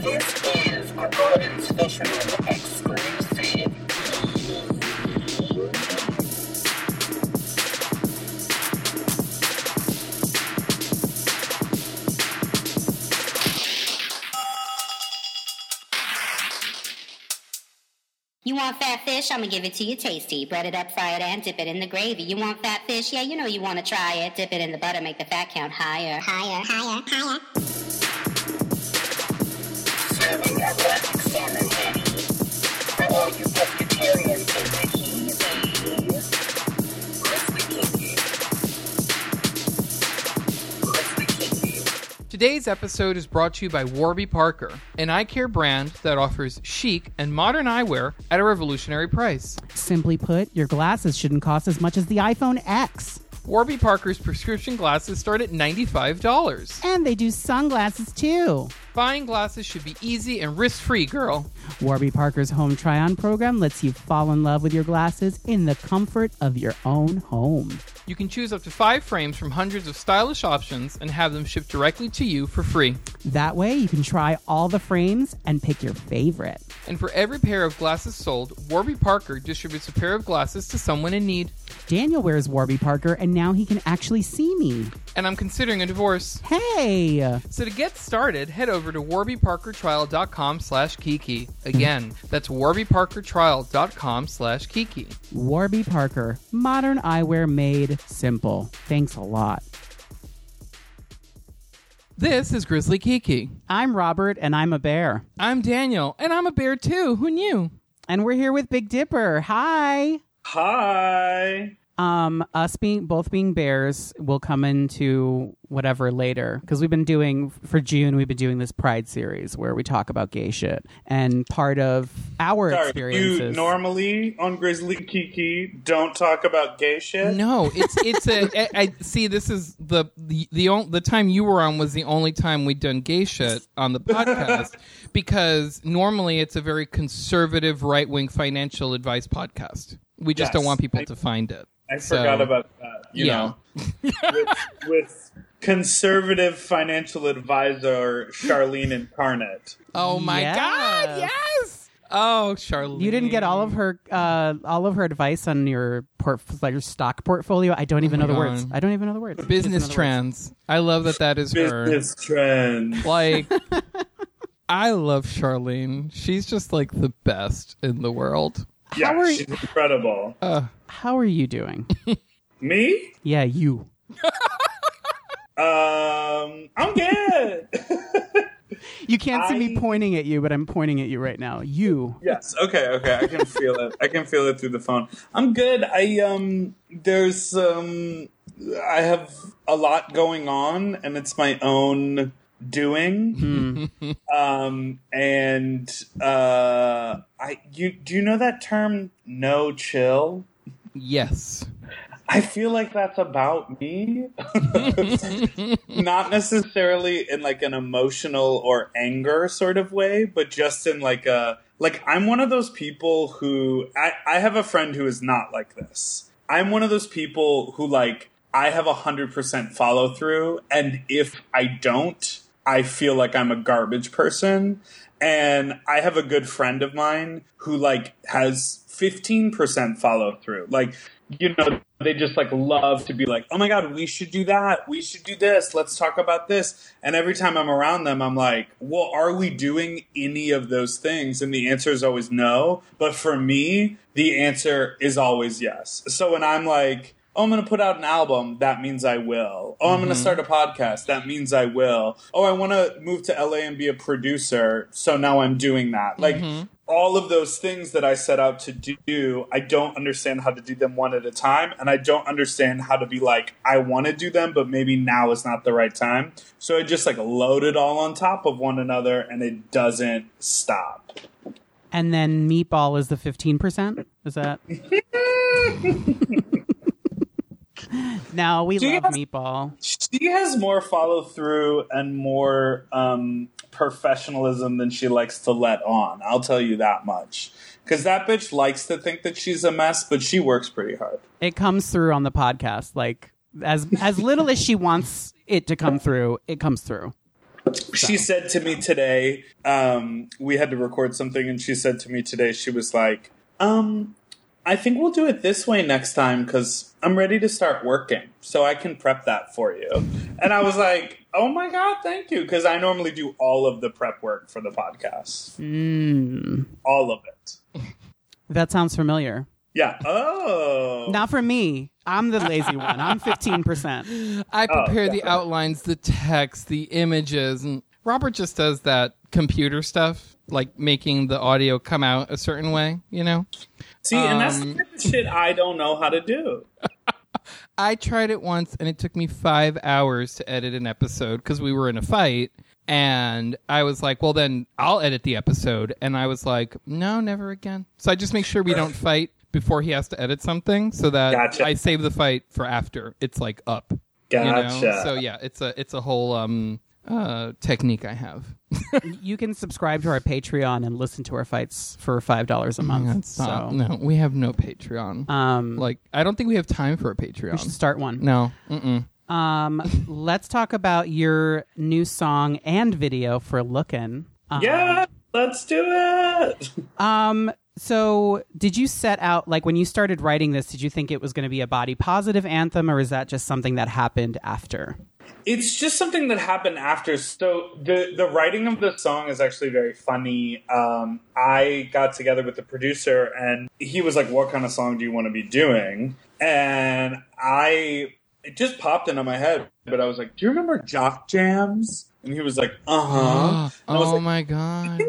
This is a Gorton's Fisherman exclusive. You want fat fish? I'm gonna give it to you tasty. Bread it up, fry it, and dip it in the gravy. You want fat fish? Yeah, you know you wanna try it. Dip it in the butter, make the fat count higher. Higher, higher, higher. Today's episode is brought to you by Warby Parker, an eye care brand that offers chic and modern eyewear at a revolutionary price. Simply put, your glasses shouldn't cost as much as the iPhone X. Warby Parker's prescription glasses start at $95. And they do sunglasses too. Buying glasses should be easy and risk free, girl. Warby Parker's home try on program lets you fall in love with your glasses in the comfort of your own home. You can choose up to five frames from hundreds of stylish options and have them shipped directly to you for free. That way, you can try all the frames and pick your favorite. And for every pair of glasses sold, Warby Parker distributes a pair of glasses to someone in need. Daniel wears Warby Parker, and now he can actually see me. And I'm considering a divorce. Hey! So to get started, head over to warbyparkertrial.com slash kiki. Again, that's warbyparkertrial.com slash kiki. Warby Parker, modern eyewear made simple. Thanks a lot. This is Grizzly Kiki. I'm Robert, and I'm a bear. I'm Daniel, and I'm a bear too. Who knew? And we're here with Big Dipper. Hi! Hi. Um, us being both being bears will come into whatever later because we've been doing for June. We've been doing this Pride series where we talk about gay shit, and part of our Sorry, you experiences. normally on Grizzly Kiki don't talk about gay shit. No, it's it's a. I, I see. This is the the the, on, the time you were on was the only time we'd done gay shit on the podcast because normally it's a very conservative right wing financial advice podcast. We just Yes. don't want people I- to find it. I So- forgot about that. You Yeah. know, with, with conservative financial advisor Charlene Incarnate. Oh my Yes. god! Yes. Oh, Charlene. You didn't get all of her, uh, all of her advice on your port, like your stock portfolio. I don't even my know the words. I don't even know the words. business Just know words. trends. I love that. That is her. Business trend. Like, I love Charlene. She's just like the best in the world. Yeah, How are she's incredible. How are you doing? Me? yeah, you. Um, I'm good. You can't see me pointing at you, but I'm pointing at you right now. You. Yes. Okay. Okay. I can feel it. I can feel it through the phone. I'm good. I um. There's um. I have a lot going on, and it's my own doing. um. And uh. I you do you know that term? No chill. Yes. I feel like that's about me. Not necessarily in like an emotional or anger sort of way, but just in like a like I'm one of those people who I, I have a friend who is not like this. I'm one of those people who like I have a hundred percent follow through and if I don't, I feel like I'm a garbage person. And I have a good friend of mine who like has 15% follow through. Like, you know, they just like love to be like, oh my God, we should do that. We should do this. Let's talk about this. And every time I'm around them, I'm like, well, are we doing any of those things? And the answer is always no. But for me, the answer is always yes. So when I'm like, Oh, I'm going to put out an album. That means I will. Oh, I'm going to mm-hmm. start a podcast. That means I will. Oh, I want to move to LA and be a producer. So now I'm doing that. Like mm-hmm. All of those things that I set out to do, I don't understand how to do them one at a time. And I don't understand how to be like, I want to do them, but maybe now is not the right time. So I just like load it all on top of one another and it doesn't stop. And then meatball is the 15%? Is that? no, we you love guys- meatball. She has more follow through and more um, professionalism than she likes to let on. I'll tell you that much. Because that bitch likes to think that she's a mess, but she works pretty hard. It comes through on the podcast. Like as as little as she wants it to come through, it comes through. She said to me today, um, we had to record something, and she said to me today, she was like, um, I think we'll do it this way next time because I'm ready to start working, so I can prep that for you. And I was like, oh my God, thank you. Because I normally do all of the prep work for the podcast, Mm, all of it. that sounds familiar. Yeah. Oh. Not for me. I'm the lazy one. I'm 15%. I prepare the outlines, the text, the images, and Robert just does that computer stuff, like making the audio come out a certain way. You know, See, and that's the Um, type of shit I don't know how to do. I tried it once, and it took me five hours to edit an episode because we were in a fight. And I was like, well, then I'll edit the episode. And I was like, no, never again. So I just make sure we don't fight before he has to edit something so that Gotcha. I save the fight for after it's like up. You know? Gotcha. So yeah, it's a it's a whole um uh technique I have. you can subscribe to our Patreon and listen to our fights for $5 a month. That's not- so, no, we have no Patreon. um, like I don't think we have time for a Patreon. we should start one. No. Mm-mm. Um, let's talk about your new song and video for Lookin'. Um, yeah, let's do it. Um, so did you set out like when you started writing this, did you think it was going to be a body positive anthem or is that just something that happened after? It's just something that happened after. So the the writing of the song is actually very funny. Um, I got together with the producer, and he was like, "What kind of song do you want to be doing?" And I it just popped into my head, but I was like, "Do you remember Jock Jams?" And he was like, "Uh huh." And I was oh like, my god.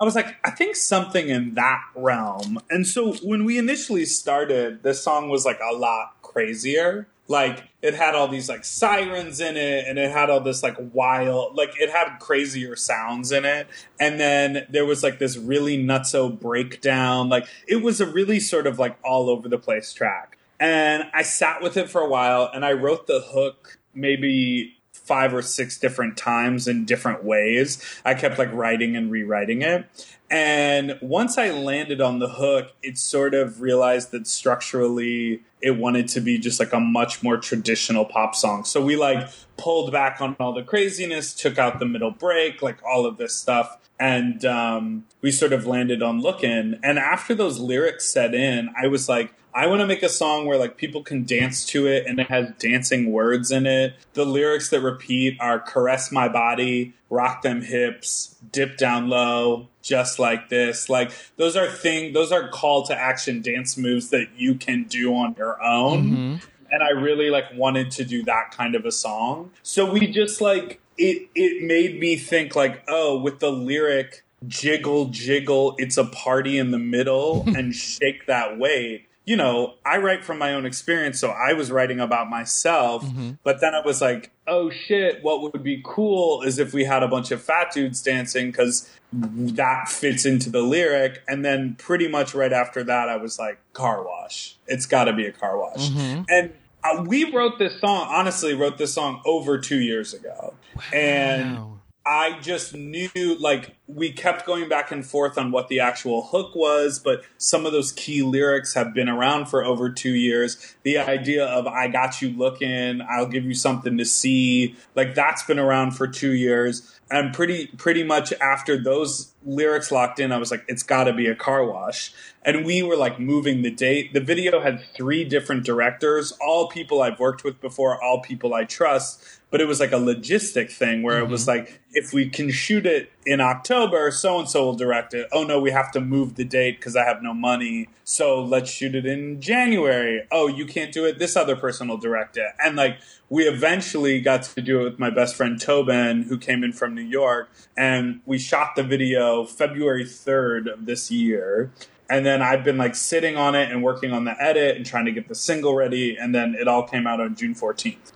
I was like, I think something in that realm. And so when we initially started, this song was like a lot crazier. Like it had all these like sirens in it and it had all this like wild like it had crazier sounds in it. And then there was like this really nutso breakdown. Like it was a really sort of like all over the place track. And I sat with it for a while and I wrote the hook maybe five or six different times in different ways. I kept like writing and rewriting it. And once I landed on the hook, it sort of realized that structurally it wanted to be just like a much more traditional pop song. So we like pulled back on all the craziness, took out the middle break, like all of this stuff. And um, we sort of landed on Lookin'. And after those lyrics set in, I was like, I want to make a song where like people can dance to it and it has dancing words in it. The lyrics that repeat are caress my body, rock them hips, dip down low, just like this. Like those are thing those are call to action dance moves that you can do on your own. Mm-hmm. And I really like wanted to do that kind of a song. So we just like it it made me think like, oh, with the lyric jiggle jiggle, it's a party in the middle and shake that weight you know, I write from my own experience, so I was writing about myself. But then I was like, oh shit, what would be cool is if we had a bunch of fat dudes dancing because that fits into the lyric. And then pretty much right after that, I was like, car wash. It's got to be a car wash. And uh, we wrote this song, honestly, wrote this song over two years ago. And. I just knew, like, we kept going back and forth on what the actual hook was, but some of those key lyrics have been around for over two years. The idea of I got you looking, I'll give you something to see, like, that's been around for two years. And pretty, pretty much after those lyrics locked in, I was like, it's got to be a car wash. And we were like moving the date. The video had three different directors, all people I've worked with before, all people I trust. But it was like a logistic thing where it was mm-hmm. like, if we can shoot it in October, so and so will direct it. Oh no, we have to move the date because I have no money. So let's shoot it in January. Oh, you can't do it. This other person will direct it. And like, we eventually got to do it with my best friend Tobin, who came in from New York. And we shot the video February 3rd of this year. And then I've been like sitting on it and working on the edit and trying to get the single ready. And then it all came out on June 14th.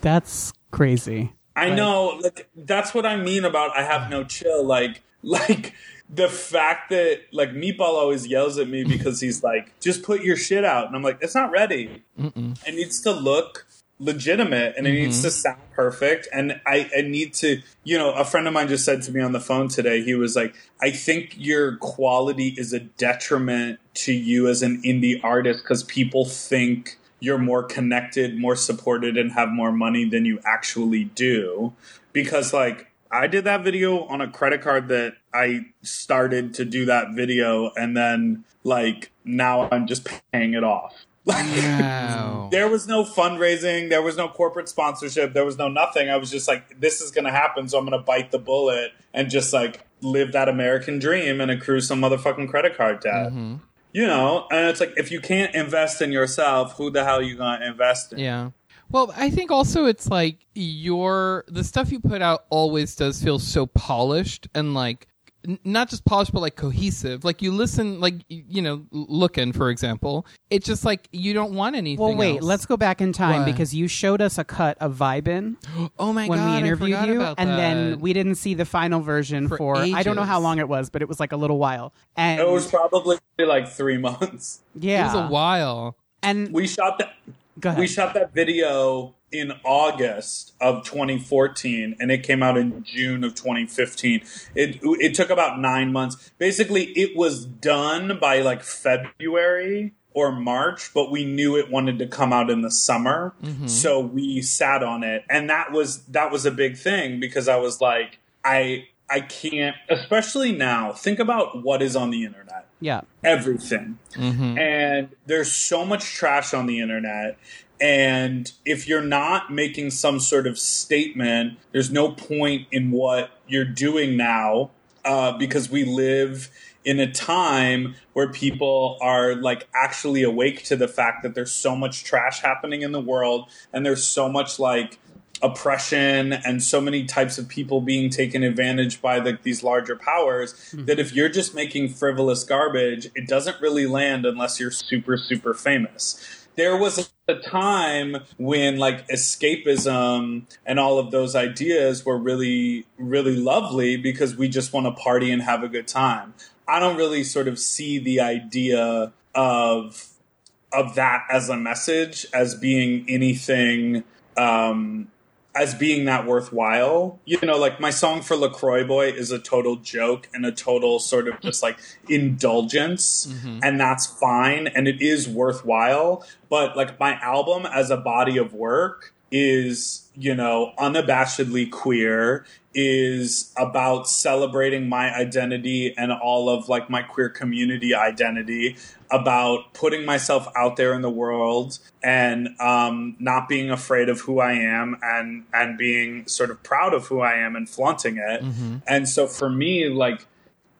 That's crazy. I know, like that's what I mean about I have no chill. Like, like the fact that like Meatball always yells at me because he's like, "Just put your shit out," and I'm like, "It's not ready. It needs to look legitimate and it mm-hmm. needs to sound perfect." And I, I need to, you know, a friend of mine just said to me on the phone today. He was like, "I think your quality is a detriment to you as an indie artist because people think." you're more connected, more supported, and have more money than you actually do. Because, like, I did that video on a credit card that I started to do that video and then like now I'm just paying it off. Wow. There was no fundraising, there was no corporate sponsorship, there was no nothing. I was just like, this is gonna happen, so I'm gonna bite the bullet and just like live that American dream and accrue some motherfucking credit card debt. Mm-hmm. You know, and it's like if you can't invest in yourself, who the hell are you gonna invest in? Yeah. Well, I think also it's like your the stuff you put out always does feel so polished and like not just polished but like cohesive. Like you listen like you know, looking for example, it's just like you don't want anything Well, wait. else. Let's go back in time What? because you showed us a cut of Vibin Oh my when god, we I interviewed forgot you, about and that. then we didn't see the final version For for, I don't know how long it was, but it was like a little while. And It was probably like three months. yeah, it was a while. and We shot that. go ahead. We shot that video in August of 2014, and it came out in June of 2015. It it took about nine months. Basically, it was done by like February or March, but we knew it wanted to come out in the summer, mm-hmm. so we sat on it, and that was that was a big thing because I was like, I I can't, especially now. Think about what is on the internet yeah, everything. Mm-hmm. And there's so much trash on the internet. And if you're not making some sort of statement, there's no point in what you're doing now uh, because we live in a time where people are like actually awake to the fact that there's so much trash happening in the world and there's so much like oppression and so many types of people being taken advantage by the, these larger powers that if you're just making frivolous garbage, it doesn't really land unless you're super, super famous. There was a time when like escapism and all of those ideas were really, really lovely because we just want to party and have a good time. I don't really sort of see the idea of of that as a message as being anything um, as being that worthwhile. You know, like my song for LaCroix Boy is a total joke and a total sort of just like indulgence, mm-hmm. and that's fine and it is worthwhile. But like my album as a body of work is, you know, unabashedly queer, is about celebrating my identity and all of like my queer community identity, about putting myself out there in the world and um, not being afraid of who I am and and being sort of proud of who I am and flaunting it. And so for me, like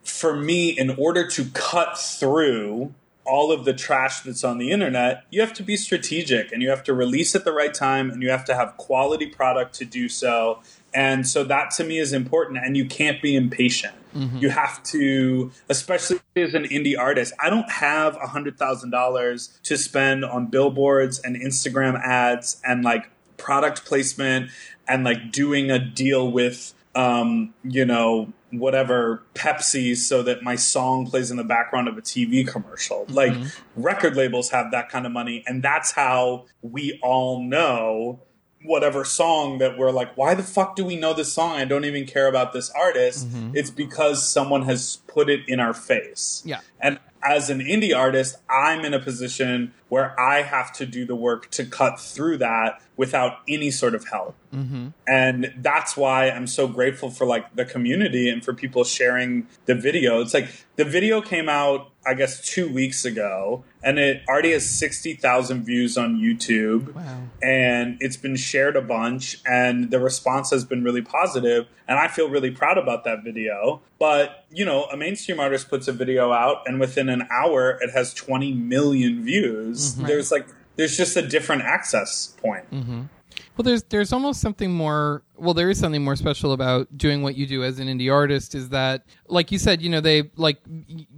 for me, in order to cut through all of the trash that's on the internet, you have to be strategic and you have to release at the right time and you have to have quality product to do so. And so that to me is important and you can't be impatient. You have to, especially as an indie artist, I don't have a hundred thousand dollars to spend on billboards and Instagram ads and like product placement and like doing a deal with um, you know, whatever Pepsi so that my song plays in the background of a TV commercial. Mm-hmm. Like record labels have that kind of money and that's how we all know whatever song that we're like, why the fuck do we know this song? I don't even care about this artist. Mm-hmm. It's because someone has put it in our face. Yeah. And as an indie artist, I'm in a position where I have to do the work to cut through that without any sort of help. Mm-hmm. And that's why I'm so grateful for like the community and for people sharing the video. It's like the video came out, I guess, two weeks ago, and it already has 60,000 views on YouTube. Wow. And it's been shared a bunch, and the response has been really positive, And I feel really proud about that video. But, you know, a mainstream artist puts a video out, and within an hour, it has 20 million views. Mm-hmm. There's like, there's just a different access point. Mm-hmm. Well, there's there's almost something more. Well, there is something more special about doing what you do as an indie artist. Is that, like you said, you know, they like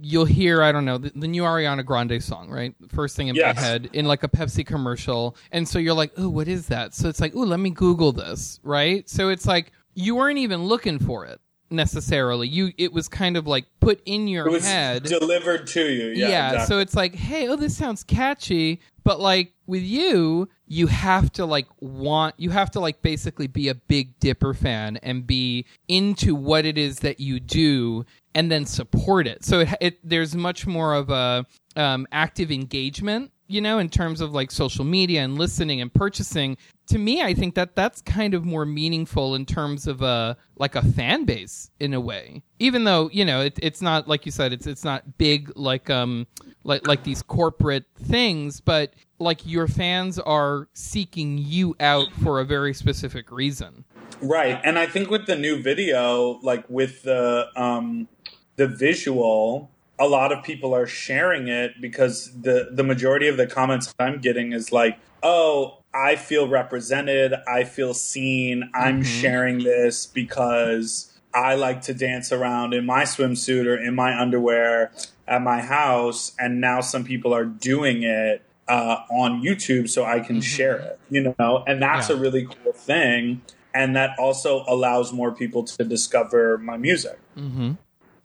you'll hear I don't know the, the new Ariana Grande song, right? First thing in Yes. my head in like a Pepsi commercial, and so you're like, oh, what is that? So it's like, oh, let me Google this, right? So it's like you weren't even looking for it necessarily. You it was kind of like put in your head. delivered to you. Yeah. Yeah, exactly. so it's like, hey, oh, this sounds catchy, but like with you, you have to like want, you have to like basically be a Big Dipper fan and be into what it is that you do, and then support it. So it, it there's much more of a um, active engagement you know, in terms of like social media and listening and purchasing, to me, I think that that's kind of more meaningful in terms of a like a fan base in a way. Even though you know it, it's not like you said, it's it's not big like um like like these corporate things, but like your fans are seeking you out for a very specific reason. Right. And I think with the new video, like with the um the visual, a lot of people are sharing it because the the majority of the comments I'm getting is like, "Oh, I feel represented. I feel seen. I'm mm-hmm. sharing this because I like to dance around in my swimsuit or in my underwear at my house, and now some people are doing it uh, on YouTube, so I can mm-hmm. share it. You know, and that's Yeah. a really cool thing, and that also allows more people to discover my music. Mm-hmm.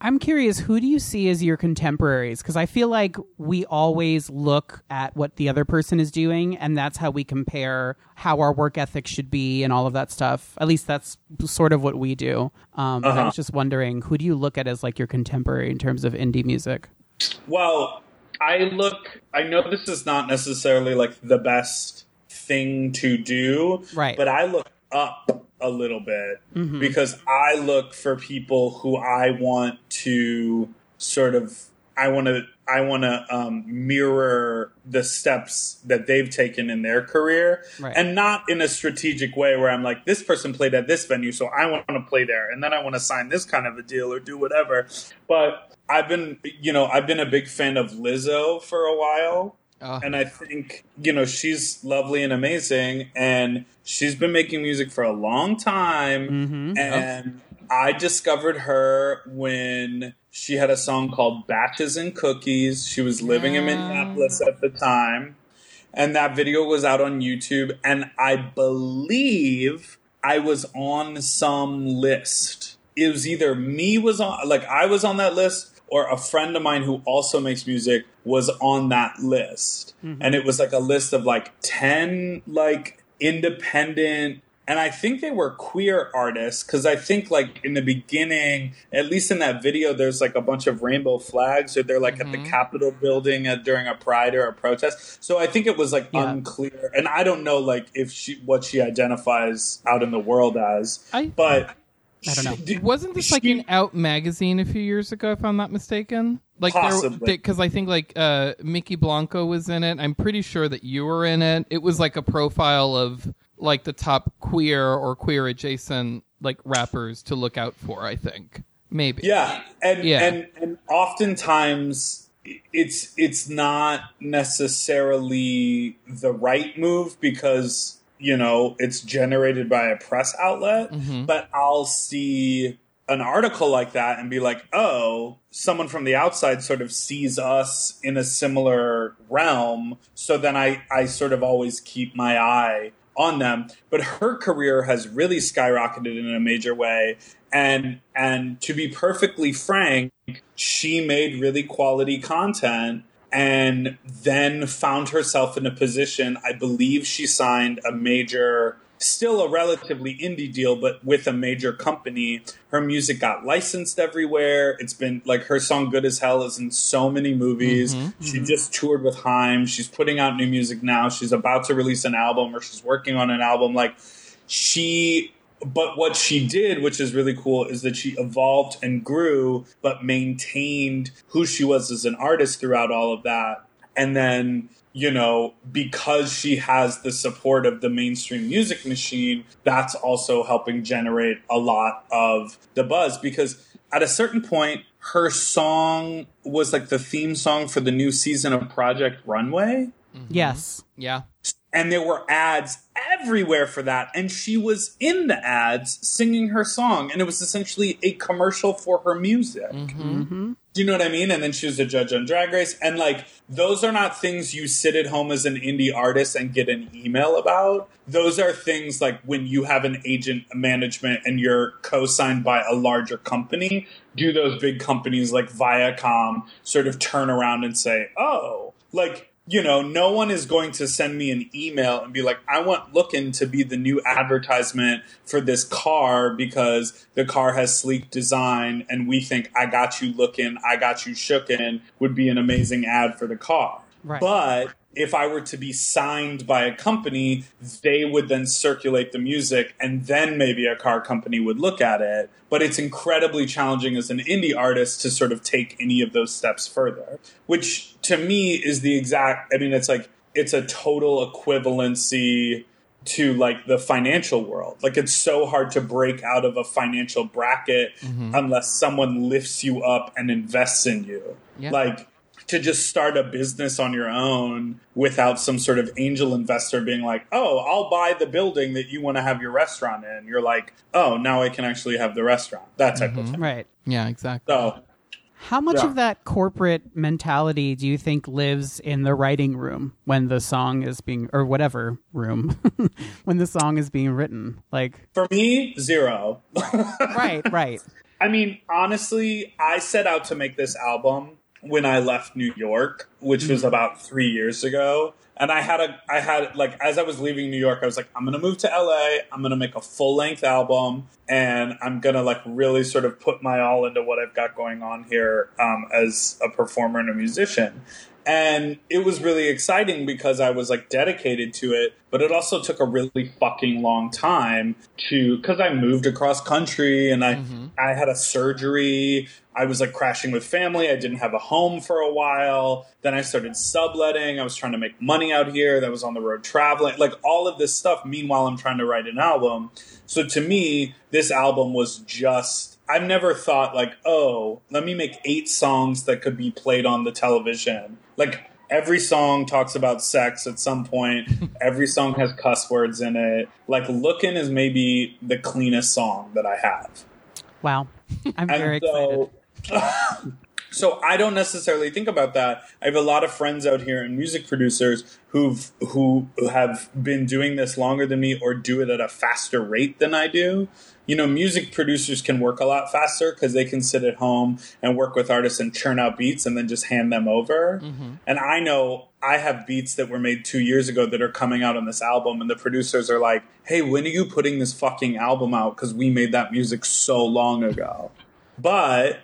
I'm curious, who do you see as your contemporaries? Because I feel like we always look at what the other person is doing, and that's how we compare how our work ethic should be and all of that stuff. At least that's sort of what we do. Um, and I was just wondering, who do you look at as like your contemporary in terms of indie music? Well, I look. I know this is not necessarily like the best thing to do, Right. But I look up a little bit because I look for people who I want to sort of. I want to. I want to um, mirror the steps that they've taken in their career, Right. and not in a strategic way where I'm like, this person played at this venue, so I want to play there, and then I want to sign this kind of a deal or do whatever. But I've been, you know, I've been a big fan of Lizzo for a while. Uh, And I think, you know, she's lovely and amazing. And she's been making music for a long time. Mm-hmm. And I discovered her when she had a song called Batches and Cookies. She was living in Minneapolis at the time. And that video was out on YouTube. And I believe I was on some list. It was either me was on, like I was on that list, or a friend of mine who also makes music was on that list. Mm-hmm. And it was like a list of like 10 like independent and I think they were queer artists because I think like in the beginning, at least in that video, there's like a bunch of rainbow flags, or they're like at the mm-hmm. Capitol building at, during a pride or a protest. So I think it was like Yeah. unclear, and I don't know like if she what she identifies out in the world as, I- but I don't know. she- Wasn't this like she- an Out magazine a few years ago, if I'm not mistaken? Like because I think like uh, Mykki Blanco was in it. I'm pretty sure that you were in it. It was like a profile of like the top queer or queer adjacent like rappers to look out for. I think maybe. Yeah, and Yeah. and and oftentimes it's it's not necessarily the right move because you know it's generated by a press outlet, mm-hmm. but I'll see an article like that and be like, "Oh, someone from the outside sort of sees us in a similar realm." So then I I sort of always keep my eye on them. But her career has really skyrocketed in a major way. And and to be perfectly frank, she made really quality content and then found herself in a position, I believe she signed a major still a relatively indie deal, but with a major company. Her music got licensed everywhere. It's been like her song Good as Hell is in so many movies. Mm-hmm. She just toured with Haim. She's putting out new music now. She's about to release an album or she's working on an album. Like she but what she did, which is really cool, is that she evolved and grew, but maintained who she was as an artist throughout all of that. And then, you know, because she has the support of the mainstream music machine, that's also helping generate a lot of the buzz. Because at a certain point, her song was like the theme song for the new season of Project Runway mm-hmm. Yes. Yeah. And there were ads everywhere for that. And she was in the ads singing her song. And it was essentially a commercial for her music. Mm-hmm. Mm-hmm. Do you know what i mean? And then she was a judge on drag race. And like those are not things you sit at home as an indie artist and get an email about. Those are things like when you have an agent management and you're co-signed by a larger company do those big companies like viacom sort of turn around and say oh like you know, no one is going to send me an email and be like, I want Lookin to be the new advertisement for this car because the car has sleek design and we think I got you looking, I got you shookin would be an amazing ad for the car. Right. But if I were to be signed by a company, they would then circulate the music and then maybe a car company would look at it. But it's incredibly challenging as an indie artist to sort of take any of those steps further, which to me is the exact, I mean, it's like, it's a total equivalency to like the financial world. Like it's so hard to break out of a financial bracket mm-hmm. unless someone lifts you up and invests in you. Yeah. Like to just start a business on your own without some sort of angel investor being like, "Oh, I'll buy the building that you want to have your restaurant in." You're like, "Oh, now I can actually have the restaurant." That type of mm-hmm. thing. Right. Yeah, exactly. So, How much Yeah. of that corporate mentality do you think lives in the writing room when the song is being, or whatever room, when the song is being written? Like, for me, zero. right, right. I mean, honestly, I set out to make this album when I left New York, which was mm. about three years ago. And I had a, I had like, as I was leaving New York, I was like, I'm gonna move to LA. I'm gonna make a full length album, and I'm gonna like really sort of put my all into what I've got going on here um, as a performer and a musician. And it was really exciting because I was like dedicated to it, but it also took a really fucking long time to because I moved across country and I mm-hmm. I had a surgery. I was like crashing with family. I didn't have a home for a while. Then I started subletting. I was trying to make money out here. That was on the road traveling. Like all of this stuff. Meanwhile, I'm trying to write an album. So to me, this album was just I've never thought like, oh, let me make eight songs that could be played on the television. Like every song talks about sex at some point. every song has cuss words in it. Like "Looking" is maybe the cleanest song that I have. Wow. I'm And very so, excited. so I don't necessarily think about that. I have a lot of friends out here and music producers who've who have been doing this longer than me or do it at a faster rate than I do. You know, music producers can work a lot faster because they can sit at home and work with artists and churn out beats and then just hand them over. Mm-hmm. And I know I have beats that were made two years ago that are coming out on this album, and the producers are like, "Hey, when are you putting this fucking album out? Because we made that music so long ago." But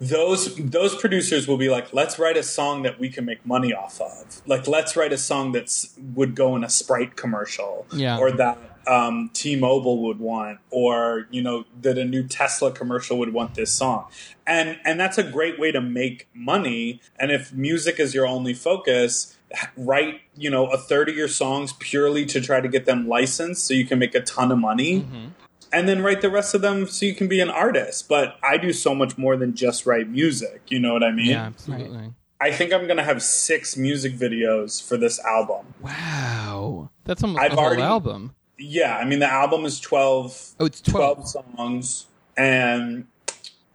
those those producers will be like, let's write a song that we can make money off of. Like, let's write a song that would go in a Sprite commercial, Yeah. or that um, T-Mobile would want, or you know that a new Tesla commercial would want this song, and and that's a great way to make money. And if music is your only focus, write you know a third of your songs purely to try to get them licensed, so you can make a ton of money and then write the rest of them so you can be an artist. But I do so much more than just write music. You know what I mean? Yeah, absolutely. I think I'm going to have six music videos for this album. Wow, that's almost I've a whole already- album. Yeah, I mean, the album is 12, Oh, it's 12. 12 songs, and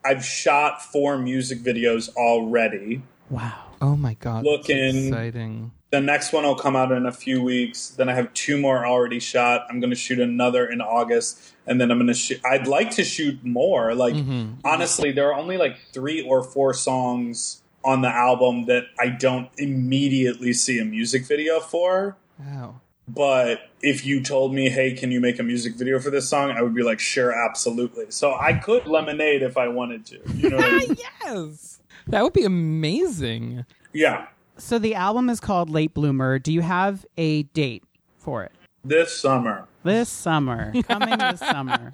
I've shot four music videos already. Wow. Oh my god, that's Looking- exciting. The next one will come out in a few weeks. Then I have two more already shot. I'm going to shoot another in August, and then I'm going to shoot. I'd like to shoot more. Like mm-hmm. honestly, there are only like three or four songs on the album that I don't immediately see a music video for. Wow. But if you told me, "Hey, can you make a music video for this song?" I would be like, "Sure, absolutely." So I could lemonade if I wanted to. You know I mean? Yes, that would be amazing. Yeah. So the album is called Late Bloomer. Do you have a date for it? This summer. This summer. Coming this summer.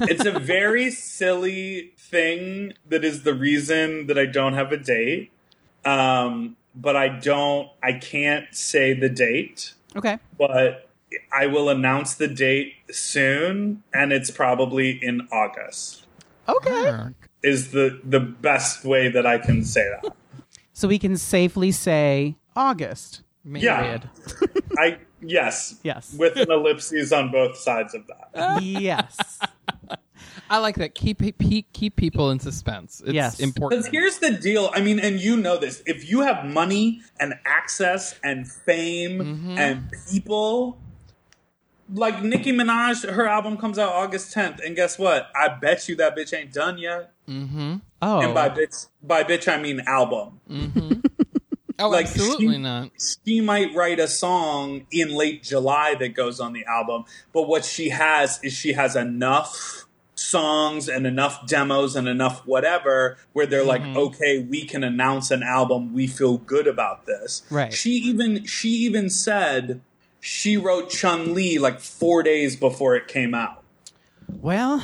it's a very silly thing that is the reason that I don't have a date. Um, but I don't, I can't say the date, Okay. but I will announce the date soon, and it's probably in August. Okay. Is the the best way that I can say that? So we can safely say August. Maybe. Yeah. I yes, Yes. with an ellipses on both sides of that. yes. I like that. Keep keep keep people in suspense. It's Yes. important. Because here's the deal. I mean, and you know this. If you have money and access and fame mm-hmm. and people, like Nicki Minaj, her album comes out August 10th, and guess what? I bet you that bitch ain't done yet. Oh. And by oh. bitch, by bitch, I mean album. Mm-hmm. oh, like, absolutely she- not. She might write a song in late July that goes on the album, but what she has is she has enough songs and enough demos and enough whatever where they're like, mm-hmm. okay, we can announce an album. We feel good about this. Right. She even she even said she wrote Chun Li like four days before it came out. Well,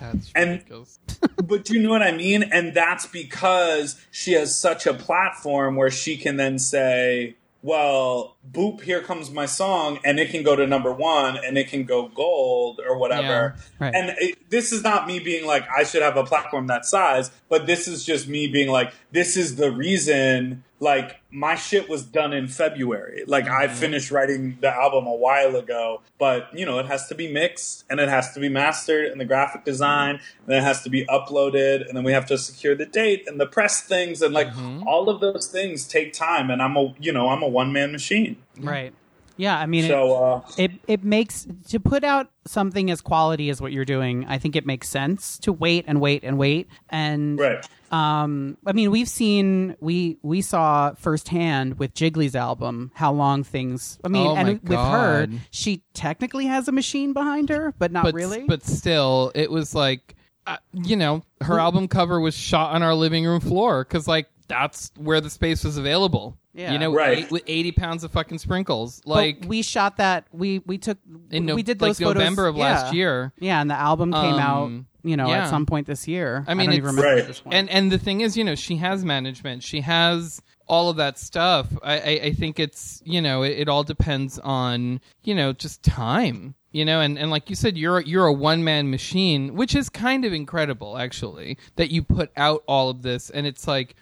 That's And- ridiculous. But you know what I mean? And that's because she has such a platform where she can then say, well, boop, here comes my song, and it can go to number one, and it can go gold or whatever. Yeah, right. And it, this is not me being like, I should have a platform that size, but this is just me being like, this is the reason, like, my shit was done in February. Like, I Mm-hmm. finished writing the album a while ago, but, you know, it has to be mixed, and it has to be mastered, and the graphic design, and then it has to be uploaded, and then we have to secure the date and the press things, and like, Mm-hmm. all of those things take time, and I'm a, you know, I'm a one man machine. Right. Yeah, I mean, it- So, uh, it it makes to put out something as quality as what you're doing i think it makes sense to wait and wait and wait and right. um i mean we've seen we we saw firsthand with jiggly's album how long things i mean Oh and my with her she technically has a machine behind her but not but really but still, it was like, uh, you know, her album cover was shot on our living room floor because like that's where the space was available. Yeah. you know, Right. eight- with eighty pounds of fucking sprinkles, But like we shot that we we took in no, we did like those photos November of last year. yeah and the album came Um, out you know yeah. at some point this year I mean, don't even remember Right. at this point. And and the thing is, you know, she has management. She has all of that stuff. I I, I think it's you know it, it all depends on you know just time. You know, and, and like you said, you're you're a one man machine, which is kind of incredible, actually, that you put out all of this, and it's like be-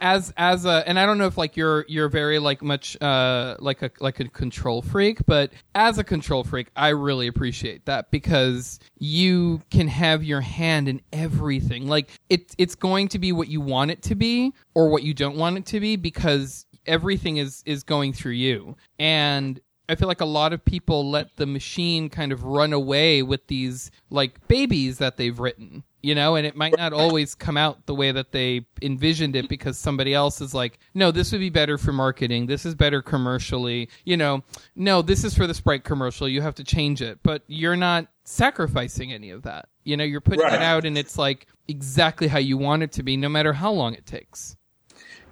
as as a and I don't know if like you're you're very like much uh like a like a control freak, but as a control freak, I really appreciate that because you can have your hand in everything. Like it it's going to be what you want it to be or what you don't want it to be because everything is is going through you. And I feel like a lot of people let the machine kind of run away with these like babies that they've written, you know, and it might not always come out the way that they envisioned it because somebody else is like, no, this would be better for marketing. This is better commercially. You know, no, this is for the Sprite commercial. You have to change it. But you're not sacrificing any of that. You know, you're putting Right. it out and it's like exactly how you want it to be, no matter how long it takes.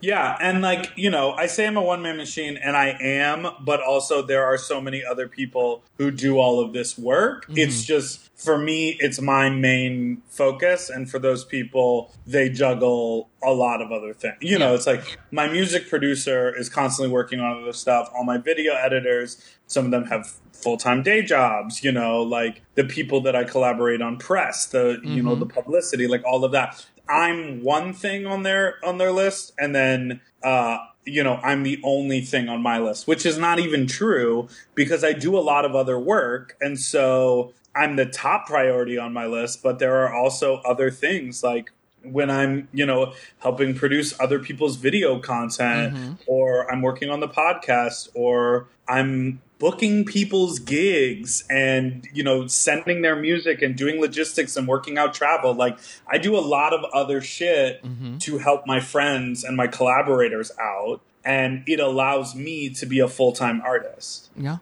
Yeah, and like, you know, I say I'm a one man machine and I am, but also there are so many other people who do all of this work. Mm-hmm. It's just for me it's my main focus and for those people they juggle a lot of other things. You know, it's like my music producer is constantly working on other stuff. All my video editors, some of them have full-time day jobs, you know, like the people that I collaborate on press, the you know, mm-hmm. the publicity, like all of that. I'm one thing on their on their list, and then uh, you know I'm the only thing on my list, which is not even true because I do a lot of other work, and so I'm the top priority on my list. But there are also other things like when I'm you know helping produce other people's video content, or I'm working on the podcast, or I'm booking people's gigs and you know sending their music and doing logistics and working out travel like i do a lot of other shit mm-hmm. to help my friends and my collaborators out and it allows me to be a full-time artist Yeah.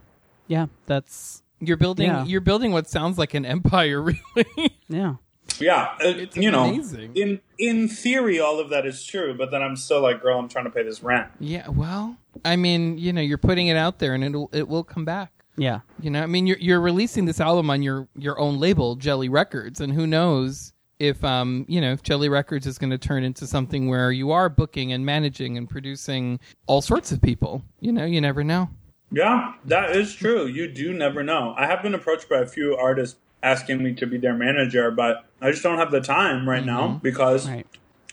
yeah that's You're building Yeah. you're building what sounds like an empire really. yeah yeah uh, It's you know amazing. in in theory all of that is true but then i'm still like girl i'm trying to pay this rent Yeah, well, I mean, you know, you're putting it out there, and it'll it will come back. yeah You know, I mean, you're you're releasing this album on your your own label, Jelly Records, and who knows if um you know if Jelly Records is going to turn into something where you are booking and managing and producing all sorts of people. You know, you never know. Yeah, that is true. You do never know. I have been approached by a few artists asking me to be their manager, but I just don't have the time right now because right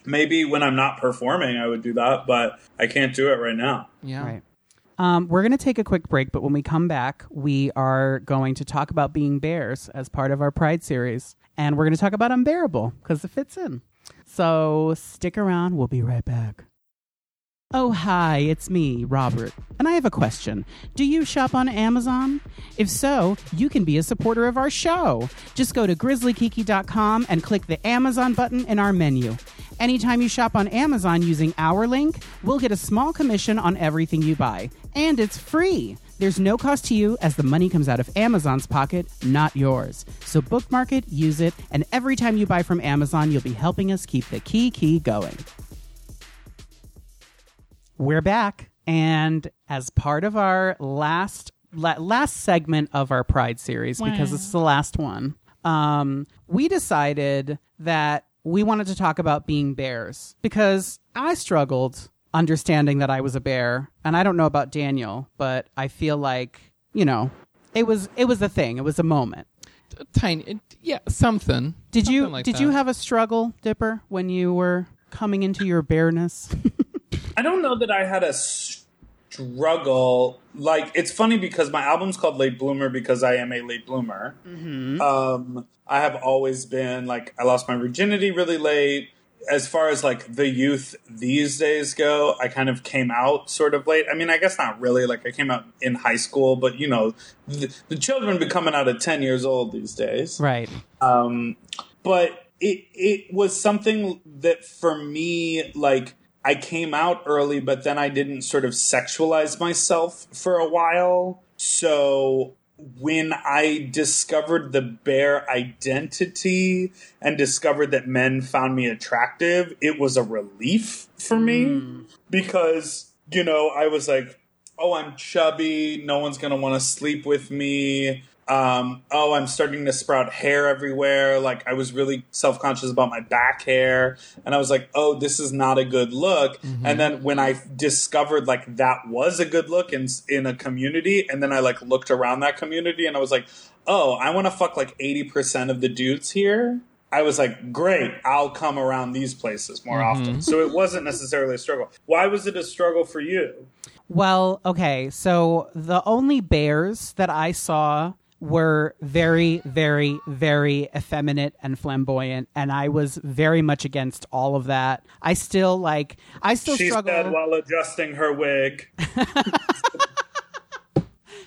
maybe when I'm not performing, I would do that, but I can't do it right now. Yeah. Right. Um, we're going to take a quick break, but when we come back, we are going to talk about being bears as part of our Pride series. And we're going to talk about Unbearable because it fits in. So stick around. We'll be right back. Oh, hi, it's me, Robert. And I have a question. Do you shop on Amazon? If so, you can be a supporter of our show. Just go to grizzlykiki.com and click the Amazon button in our menu. Anytime you shop on Amazon using our link, we'll get a small commission on everything you buy. And it's free. There's no cost to you as the money comes out of Amazon's pocket, not yours. So bookmark it, use it, and every time you buy from Amazon, you'll be helping us keep the kiki going. We're back, and as part of our last la- last segment of our Pride series, because it's the last one, um, we decided that we wanted to talk about being bears because I struggled understanding that I was a bear, and I don't know about Daniel, but I feel like you know it was it was a thing, it was a moment. Tiny, yeah, something. Did you like did that. you have a struggle, Dipper, when you were coming into your bareness? I don't know that I had a struggle. Like, it's funny because my album's called Late Bloomer because I am a late bloomer. Um, I have always been like, I lost my virginity really late. As far as like the youth these days go, I kind of came out sort of late. I mean, I guess not really. Like, I came out in high school, but you know, the, the children be coming out at 10 years old these days. right. Um, but it it was something that for me, like I came out early, but then I didn't sort of sexualize myself for a while. So when I discovered the bear identity and discovered that men found me attractive, it was a relief for me mm. because, you know, I was like, oh, I'm chubby. No one's going to want to sleep with me. Um, oh, I'm starting to sprout hair everywhere. Like, I was really self conscious about my back hair. And I was like, oh, this is not a good look. And then when I discovered, like, that was a good look in, in a community, and then I, like, looked around that community and I was like, oh, I want to fuck, like, 80% of the dudes here. I was like, great, I'll come around these places more often. So it wasn't necessarily a struggle. Why was it a struggle for you? Well, okay. So the only bears that I saw were very, very, very effeminate and flamboyant, and I was very much against all of that. I still like. I still She struggle. said while adjusting her wig.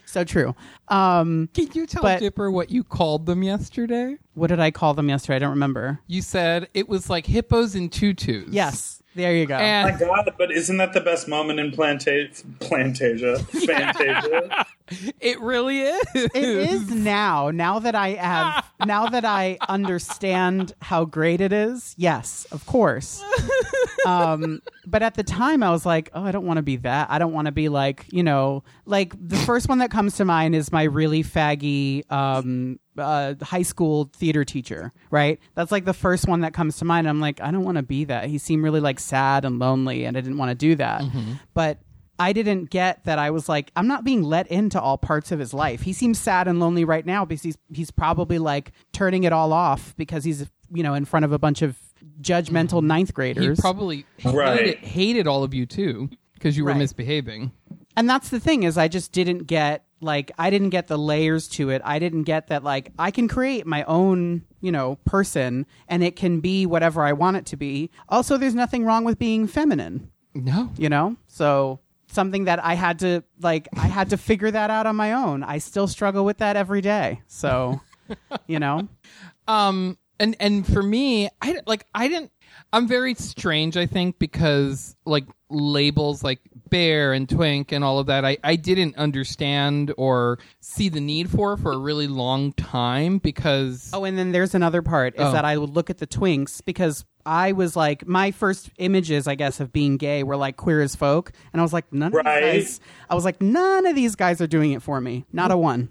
so true. Um, Can you tell But- Dipper what you called them yesterday? what did I call them yesterday? I don't remember. You said it was like hippos and tutus. Yes, there you go. My God, but isn't that the best moment in Planta- Plantasia? Fantasia? it really is. it is now. Now that I have, now that I understand how great it is. Yes, of course. Um, but at the time, I was like, oh, I don't want to be that. I don't want to be like, you know, like the first one that comes to mind is my really faggy um, uh, high school theater teacher. Right? That's like the first one that comes to mind. I'm like, I don't want to be that. He seemed really like sad and lonely, and I didn't want to do that. But I didn't get that I was like, I'm not being let into all parts of his life. He seems sad and lonely right now because he's he's probably like turning it all off because he's you know in front of a bunch of judgmental ninth he graders. probably Right. hated, hated all of you too because you were Right. misbehaving. and that's the thing is I just didn't get like I didn't get the layers to it. I didn't get that like I can create my own, you know, person and it can be whatever I want it to be. Also there's nothing wrong with being feminine. No. you know so something that i had to like i had to figure that out on my own i still struggle with that every day so you know um and and for me i like i didn't i'm very strange i think because like labels like bear and twink and all of that i i didn't understand or see the need for for a really long time because oh and then there's another part is Oh. that i would look at the twinks because i was like my first images i guess of being gay were like queer as folk and i was like none of Right. these guys i was like none of these guys are doing it for me not a one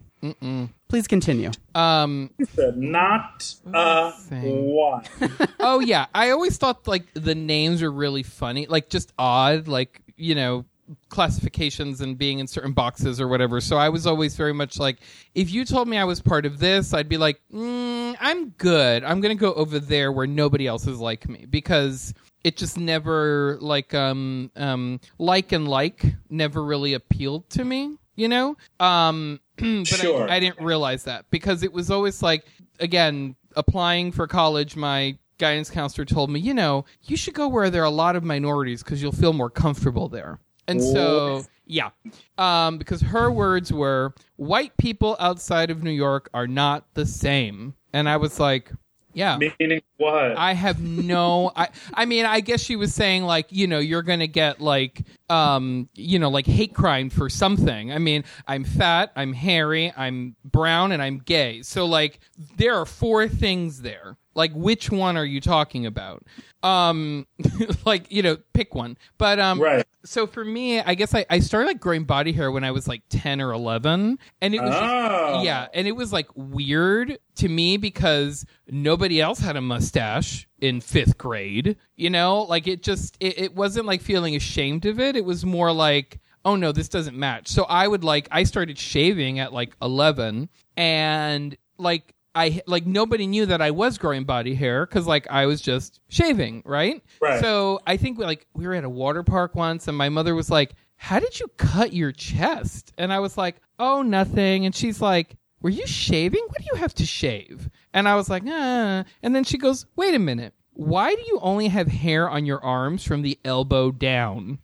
please continue um Not a saying? one. oh yeah i always thought like the names were really funny like just odd like you know classifications and being in certain boxes or whatever. So i was always very much like if you told me i was part of this i'd be like mm, i'm good. I'm gonna go over there where nobody else is like me. Because it just never like um um like and like never really appealed to me you know? Um but Sure. I, I didn't realize that because it was always like again applying for college my guidance counselor told me you know you should go where there are a lot of minorities because you'll feel more comfortable there. And so yeah. Um, because her words were white people outside of new york are not the same. And i was like yeah. Meaning what? I have no I I mean I guess she was saying like, you know, you're going to get like um, you know, like hate crime for something. I mean, I'm fat, I'm hairy, I'm brown, and I'm gay. So like, there are four things there. Like, which one are you talking about? Um, like, you know, pick one. But um, Right. so for me, I guess I, I started like growing body hair when I was like 10 or 11. And it was just- Oh. yeah. And it was like weird to me because nobody else had a mustache in fifth grade. You know, like it just, it, it wasn't like feeling ashamed of it. It was more like, oh no, this doesn't match. So I would like, I started shaving at like 11 and like, I like nobody knew that I was growing body hair because like I was just shaving, right? Right. So I think like we were at a water park once, and my mother was like, "How did you cut your chest?" And I was like, "Oh, nothing." And she's like, "Were you shaving? What do you have to shave?" And I was like, "Ah." And then she goes, "Wait a minute. Why do you only have hair on your arms from the elbow down?"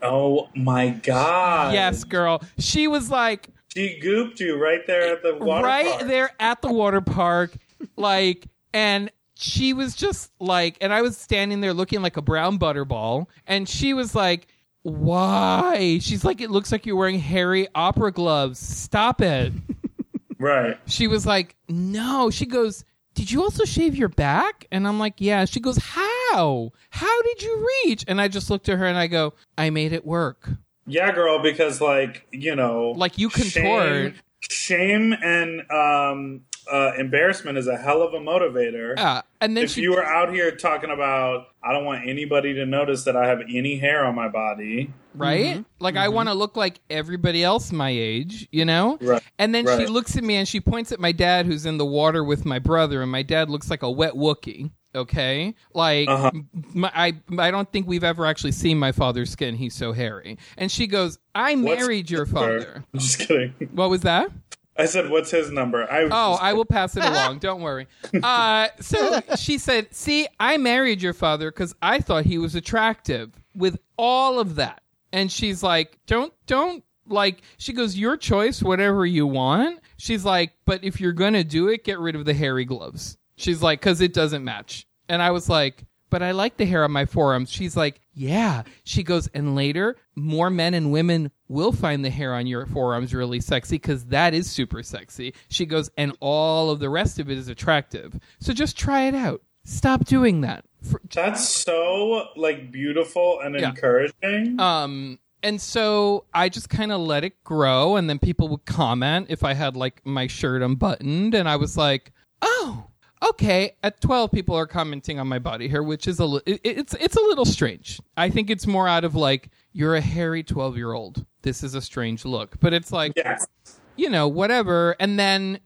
Oh my god. yes, girl. She was like, She gooped you right there at the water right park. Right there at the water park like and she was just like and i was standing there looking like a brown butterball and she was like why she's like it looks like you're wearing hairy opera gloves stop it Right. she was like no. She goes did you also shave your back? And i'm like yeah. She goes how? How did you reach? And i just looked at her and i go i made it work. Yeah, girl, because like, you know Like, you contort. Shame, shame and um uh embarrassment is a hell of a motivator. yeah and then if she you were out here talking about I don't want anybody to notice that I have any hair on my body. right? Like I want to look like everybody else my age, you know? Right. And then she looks at me and she points at my dad who's in the water with my brother and my dad looks like a wet Wookie. Okay, like Uh-huh. my, I, I don't think we've ever actually seen my father's skin. He's so hairy. And she goes, "I What's married your father." number? I'm just kidding. What was that? I said, "What's his number?" I Oh, I will pass it along. Don't worry. Uh, so she said, "See, I married your father because I thought he was attractive with all of that." And she's like, "Don't, don't like." She goes, "Your choice, whatever you want." She's like, "But if you're gonna do it, get rid of the hairy gloves." She's like, "Cause it doesn't match." And I was like. But I like the hair on my forearms. She's like, yeah. She goes, and later, more men and women will find the hair on your forearms really sexy because that is super sexy. She goes, and all of the rest of it is attractive. So just try it out. Stop doing that. For, That's so like beautiful and Yeah. encouraging. um, and so I just kind of let it grow, and then people would comment if I had like my shirt unbuttoned, and I was like, oh. Okay, at 12 people are commenting on my body hair, which is a li- it, it's it's a little strange. I think it's more out of like you're a hairy 12-year-old. This is a strange look. But it's like yes. you know, whatever. And then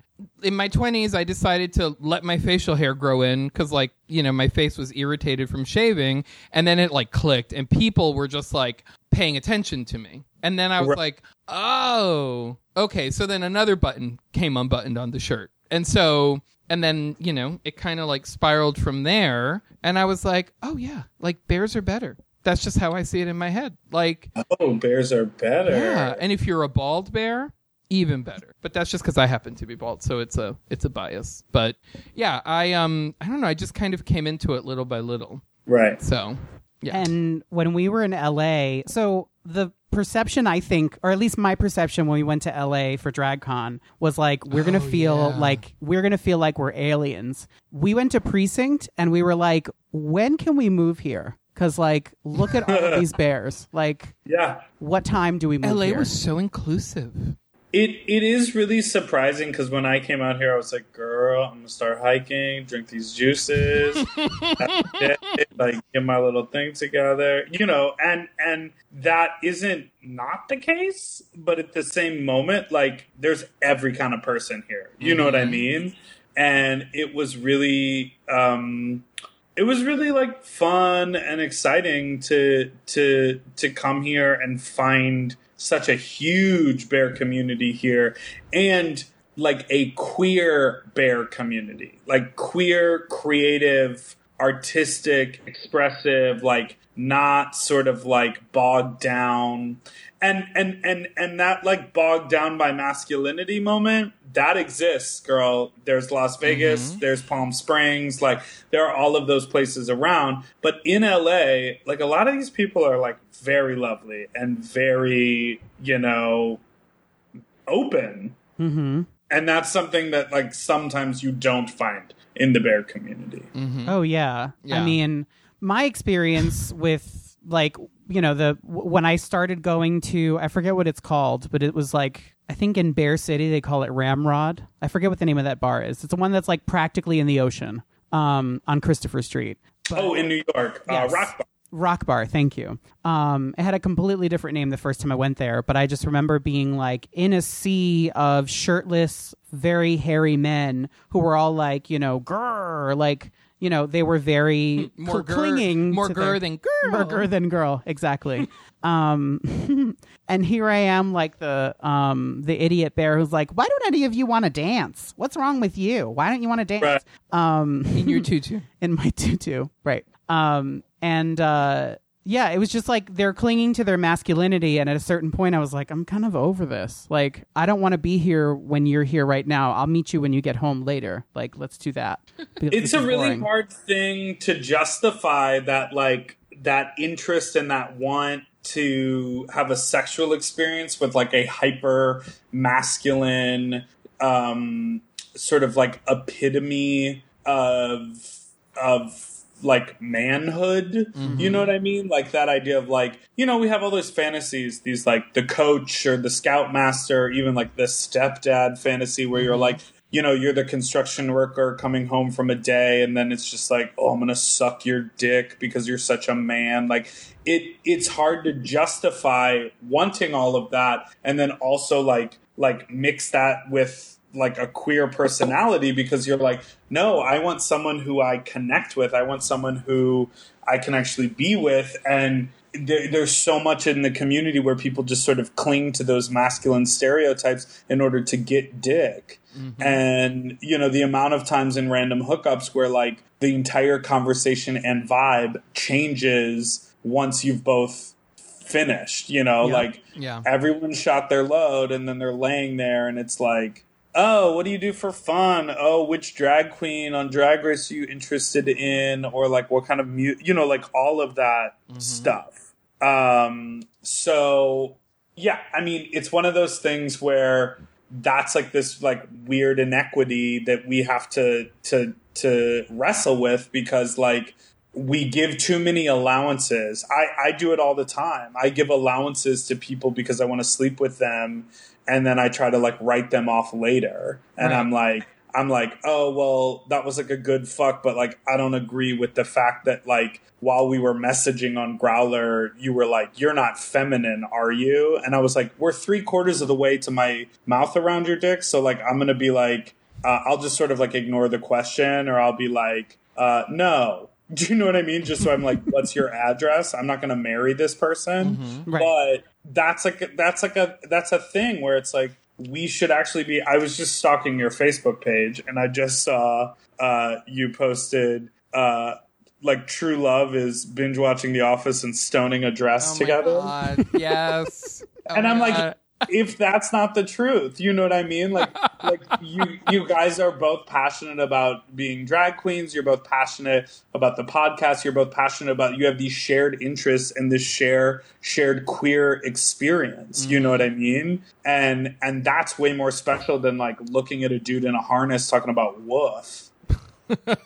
in my 20s, I decided to let my facial hair grow in because, like, you know, my face was irritated from shaving. And then it, like, clicked, and people were just, like, paying attention to me. And then I was Right. like, oh, okay. So then another button came unbuttoned on the shirt. And so, and then, you know, it kind of, like, spiraled from there. And I was like, oh, yeah, like, bears are better. That's just how I see it in my head. Like, Oh, bears are better. yeah, and if you're a bald bear, even better. But that's just because I happen to be bald, so it's a it's a bias. But yeah, I um I don't know. I just kind of came into it little by little. Right. So yeah, And when we were in LA, so the perception I think, or at least my perception when we went to LA for DragCon was like we're gonna Oh, feel yeah. like we're gonna feel like we're aliens. We went to precinct and we were like, when can we move here? Because like, look at all of these bears. Like, Yeah. what time do we move LA here? was so inclusive. It it is really surprising because when I came out here, I was like, "Girl, I'm gonna start hiking, drink these juices, like get my little thing together," you know. And and that isn't not the case, but at the same moment, like there's every kind of person here. You know what I mean? And it was really. um it was really like fun and exciting to to to come here and find such a huge bear community here and like a queer bear community like queer creative artistic, expressive, like not sort of like bogged down. And and and and that like bogged down by masculinity moment that exists, girl. There's Las Vegas, there's Palm Springs, like there are all of those places around. But in LA, like a lot of these people are like very lovely and very, you know, open. Mm-hmm. And that's something that like sometimes you don't find in the bear community. Oh yeah. Yeah. I mean, my experience with like you know the when I started going to I forget what it's called, but it was like I think in Bear City they call it Ramrod. I forget what the name of that bar is. It's the one that's like practically in the ocean um, on Christopher Street. oh, in New York, uh, Rock Bar. Rock Bar, thank you. Um, it had a completely different name the first time I went there, but I just remember being like in a sea of shirtless, very hairy men who were all like, you know, grrr, like, you know, they were very More cl- clinging, more their- than girl. more gur than girl, exactly. um, and here I am, like the um the idiot bear who's like, why don't any of you want to dance? What's wrong with you? Why don't you want to dance? Right. Um, in your tutu. in my tutu, right? Um, and uh, yeah, it was just like they're clinging to their masculinity, and at a certain point, I was like, I'm kind of over this. Like, I don't want to be here when you're here right now. I'll meet you when you get home later. Like, let's do that. It's a really hard thing to justify that like that interest and that want to have a sexual experience with like a hyper masculine um sort of like epitome of of like manhood you mm-hmm. know what i mean? Like that idea of like you know we have all those fantasies these like the coach or the scoutmaster even like the stepdad fantasy where you're mm-hmm. like you know you're the construction worker coming home from a day and then it's just like oh i'm gonna suck your dick because you're such a man. Like it it's hard to justify wanting all of that and then also like like mix that with like a queer personality because you're like no i want someone who i connect with i want someone who i can actually be with and there, there's so much in the community where people just sort of cling to those masculine stereotypes in order to get dick mm-hmm. and you know the amount of times in random hookups where like the entire conversation and vibe changes once you've both finished you know Yeah. like Yeah. everyone shot their load and then they're laying there and it's like oh what do you do for fun? Oh which drag queen on drag race are you interested in? Or like what kind of mu- you know like all of that stuff. Um so yeah i mean it's one of those things where that's like this like weird inequity that we have to to to wrestle with because like we give too many allowances. I, I do it all the time. I give allowances to people because I want to sleep with them and then I try to like write them off later. And Right. I'm like I'm like, oh well, that was like a good fuck, but like I don't agree with the fact that like while we were messaging on Growlr, you were like, You're not feminine, are you? And I was like, We're three quarters of the way to my mouth around your dick, so like I'm gonna be like uh, I'll just sort of like ignore the question or I'll be like, uh, no. Do you know what I mean? Just so I'm like, what's your address? I'm not going to marry this person. Right. But that's like that's like a that's a thing where it's like we should actually be. I was just stalking your Facebook page and I just saw uh, you posted uh, like true love is binge watching The Office and stoning a dress Oh together. God, Yes. Oh and I'm like, God. If that's not the truth, you know what I mean? Like, like you, you guys are both passionate about being drag queens. You're both passionate about the podcast. You're both passionate about. You have these shared interests and this share shared queer experience. You know what I mean? And and that's way more special than like looking at a dude in a harness talking about woof.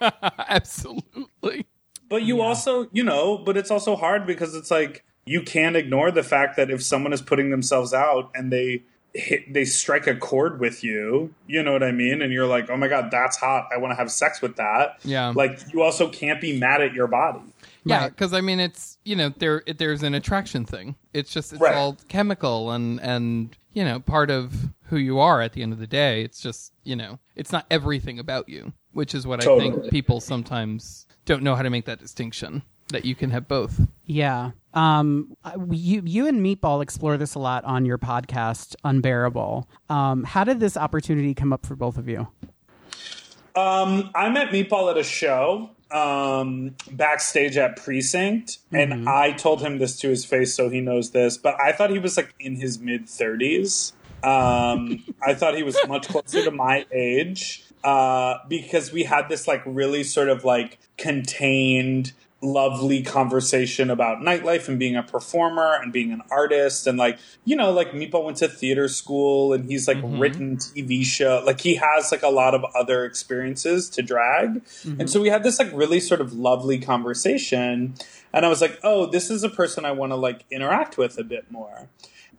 absolutely. But you also, you know, but it's also hard because it's like you can't ignore the fact that if someone is putting themselves out and they hit, they strike a chord with you, you know what I mean? And you're like, oh my God, that's hot. I want to have sex with that. Yeah. Like you also can't be mad at your body. Yeah, Right. because I mean, it's you know there it- there's an attraction thing. It's just it's Right. all chemical and and you know part of who you are at the end of the day. It's just you know it's not everything about you, which is what I think people sometimes don't know how to make that distinction. That you can have both. Yeah. Um, you, you and Meatball explore this a lot on your podcast, Unbearable. Um, how did this opportunity come up for both of you? Um, I met Meatball at a show um, backstage at Precinct, and I told him this to his face, so he knows this. But I thought he was like in his mid thirties. Um, I thought he was much closer to my age uh, because we had this like really sort of like contained lovely conversation about nightlife and being a performer and being an artist and like you know like Meatball went to theater school and he's like written TV show like he has like a lot of other experiences to drag. And so we had this like really sort of lovely conversation and I was like oh this is a person I want to like interact with a bit more.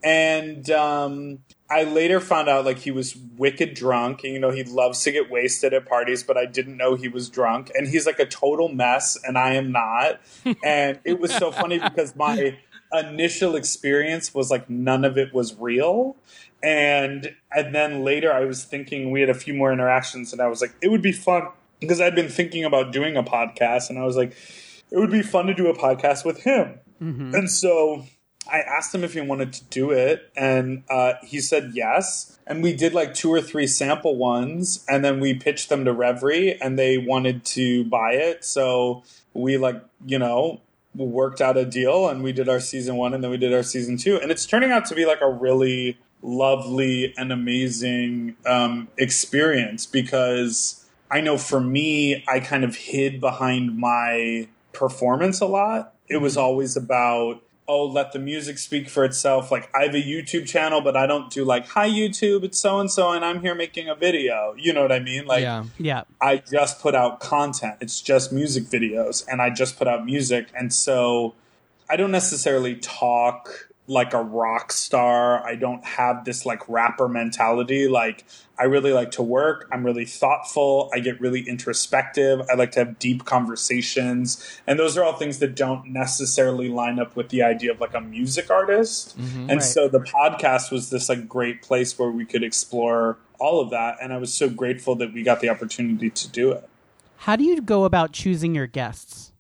And um I later found out like he was wicked drunk and you know he loves to get wasted at parties but I didn't know he was drunk and he's like a total mess and I am not. And it was so funny because my initial experience was like none of it was real. And and then later I was thinking we had a few more interactions and I was like it would be fun because I'd been thinking about doing a podcast and I was like it would be fun to do a podcast with him. Mm-hmm. And so I asked him if he wanted to do it, and uh, he said yes. And we did like two or three sample ones, and then we pitched them to Reverie, and they wanted to buy it. So we like you know worked out a deal, and we did our season one, and then we did our season two, and it's turning out to be like a really lovely and amazing um, experience because I know for me, I kind of hid behind my performance a lot. It was always about oh, let the music speak for itself. Like I have a YouTube channel, but I don't do like, hi YouTube, it's so and so, and I'm here making a video. You know what I mean? Like yeah. Yeah. I just put out content. It's just music videos, and I just put out music, and so I don't necessarily talk like a rock star. I don't have this like rapper mentality. Like I really like to work. I'm really thoughtful. I get really introspective. I like to have deep conversations. And those are all things that don't necessarily line up with the idea of like a music artist. And Right. so the podcast was this like great place where we could explore all of that. And I was so grateful that we got the opportunity to do it. How do you go about choosing your guests?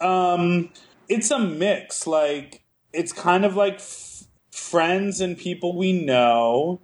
Um, it's a mix. Like it's kind of like f- friends and people we know.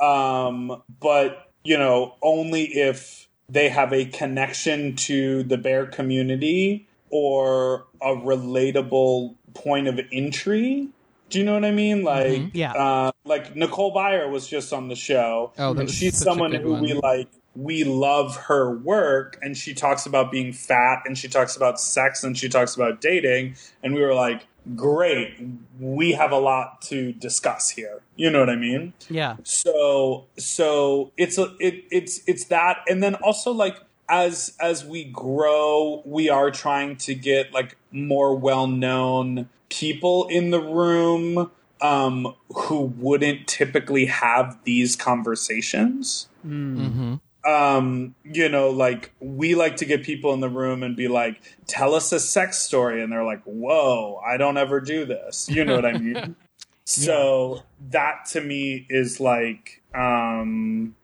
Um, but you know, only if they have a connection to the bear community or a relatable point of entry. Do you know what I mean? Like, Yeah. uh, like Nicole Byer was just on the show, Oh, and she's someone who one. we like. We love her work, and she talks about being fat, and she talks about sex, and she talks about dating, and we were like, "Great, we have a lot to discuss here." You know what I mean? Yeah. so so it's a, it it's it's that and then also like as as we grow we are trying to get like more well-known people in the room um who wouldn't typically have these conversations um you know like we like to get people in the room and be like tell us a sex story and they're like whoa i don't ever do this you know what i mean so that to me is like um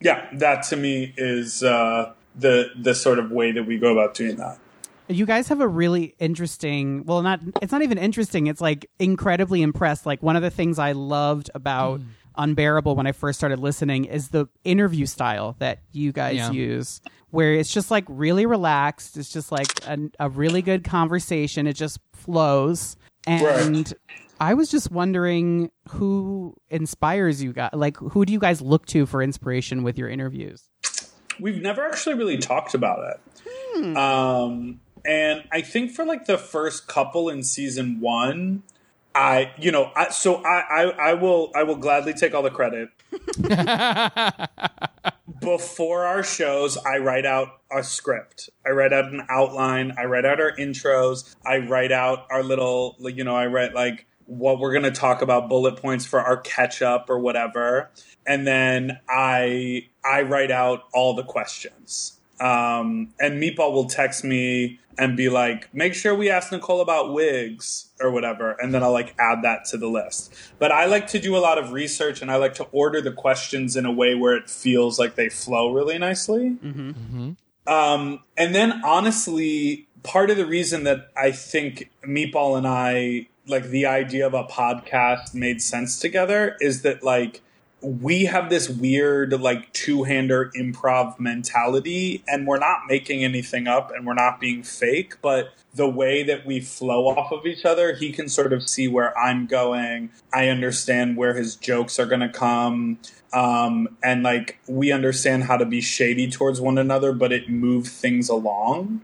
yeah that to me is uh the the sort of way that we go about doing that You guys have a really interesting, well, not, it's not even interesting. It's like incredibly impressed. Like one of the things I loved about Unbearable when I first started listening is the interview style that you guys Yeah. use, where it's just like really relaxed. It's just like a, a really good conversation. It just flows. And I was just wondering who inspires you guys. Like, who do you guys look to for inspiration with your interviews? we've never actually really talked about it um and i think for like the first couple in season one i you know I, so I, I i will i will gladly take all the credit. Before our shows i write out a script. I write out an outline. I write out our intros. I write out our little you know i write like what we're going to talk about bullet points for our catch up or whatever. And then i i write out all the questions. Um, and meatball will text me and be like make sure we ask nicole about wigs or whatever and then i'll like add that to the list. But i like to do a lot of research and i like to order the questions in a way where it feels like they flow really nicely. Um, and then honestly, part of the reason that I think Meatball and I like the idea of a podcast made sense together is that like we have this weird like two-hander improv mentality and we're not making anything up and we're not being fake but the way that we flow off of each other he can sort of see where i'm going. I understand where his jokes are going to come um, and like we understand how to be shady towards one another but it moves things along.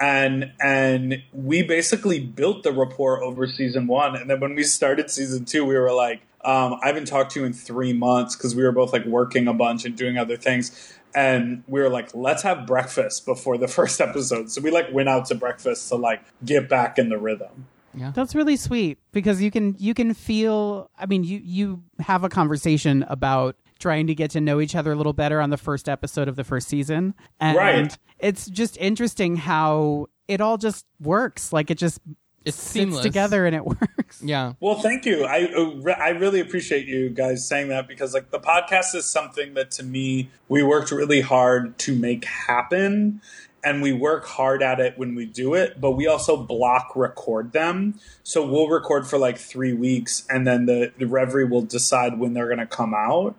And and we basically built the rapport over season one and then when we started season two we were like um, i haven't talked to you in three months because we were both like working a bunch and doing other things and we were like let's have breakfast before the first episode so we like went out to breakfast to like get back in the rhythm Yeah. That's really sweet because you can you can feel I mean you you have a conversation about trying to get to know each other a little better on the first episode of the first season. And Right. it's just interesting how it all just works. Like it just It's sits seamless. together and it works. Yeah. Well, thank you. I uh, I really appreciate you guys saying that because like the podcast is something that to me we worked really hard to make happen and we work hard at it when we do it, but we also block record them. So we'll record for like 3 weeks and then the the Reverie will decide when they're going to come out.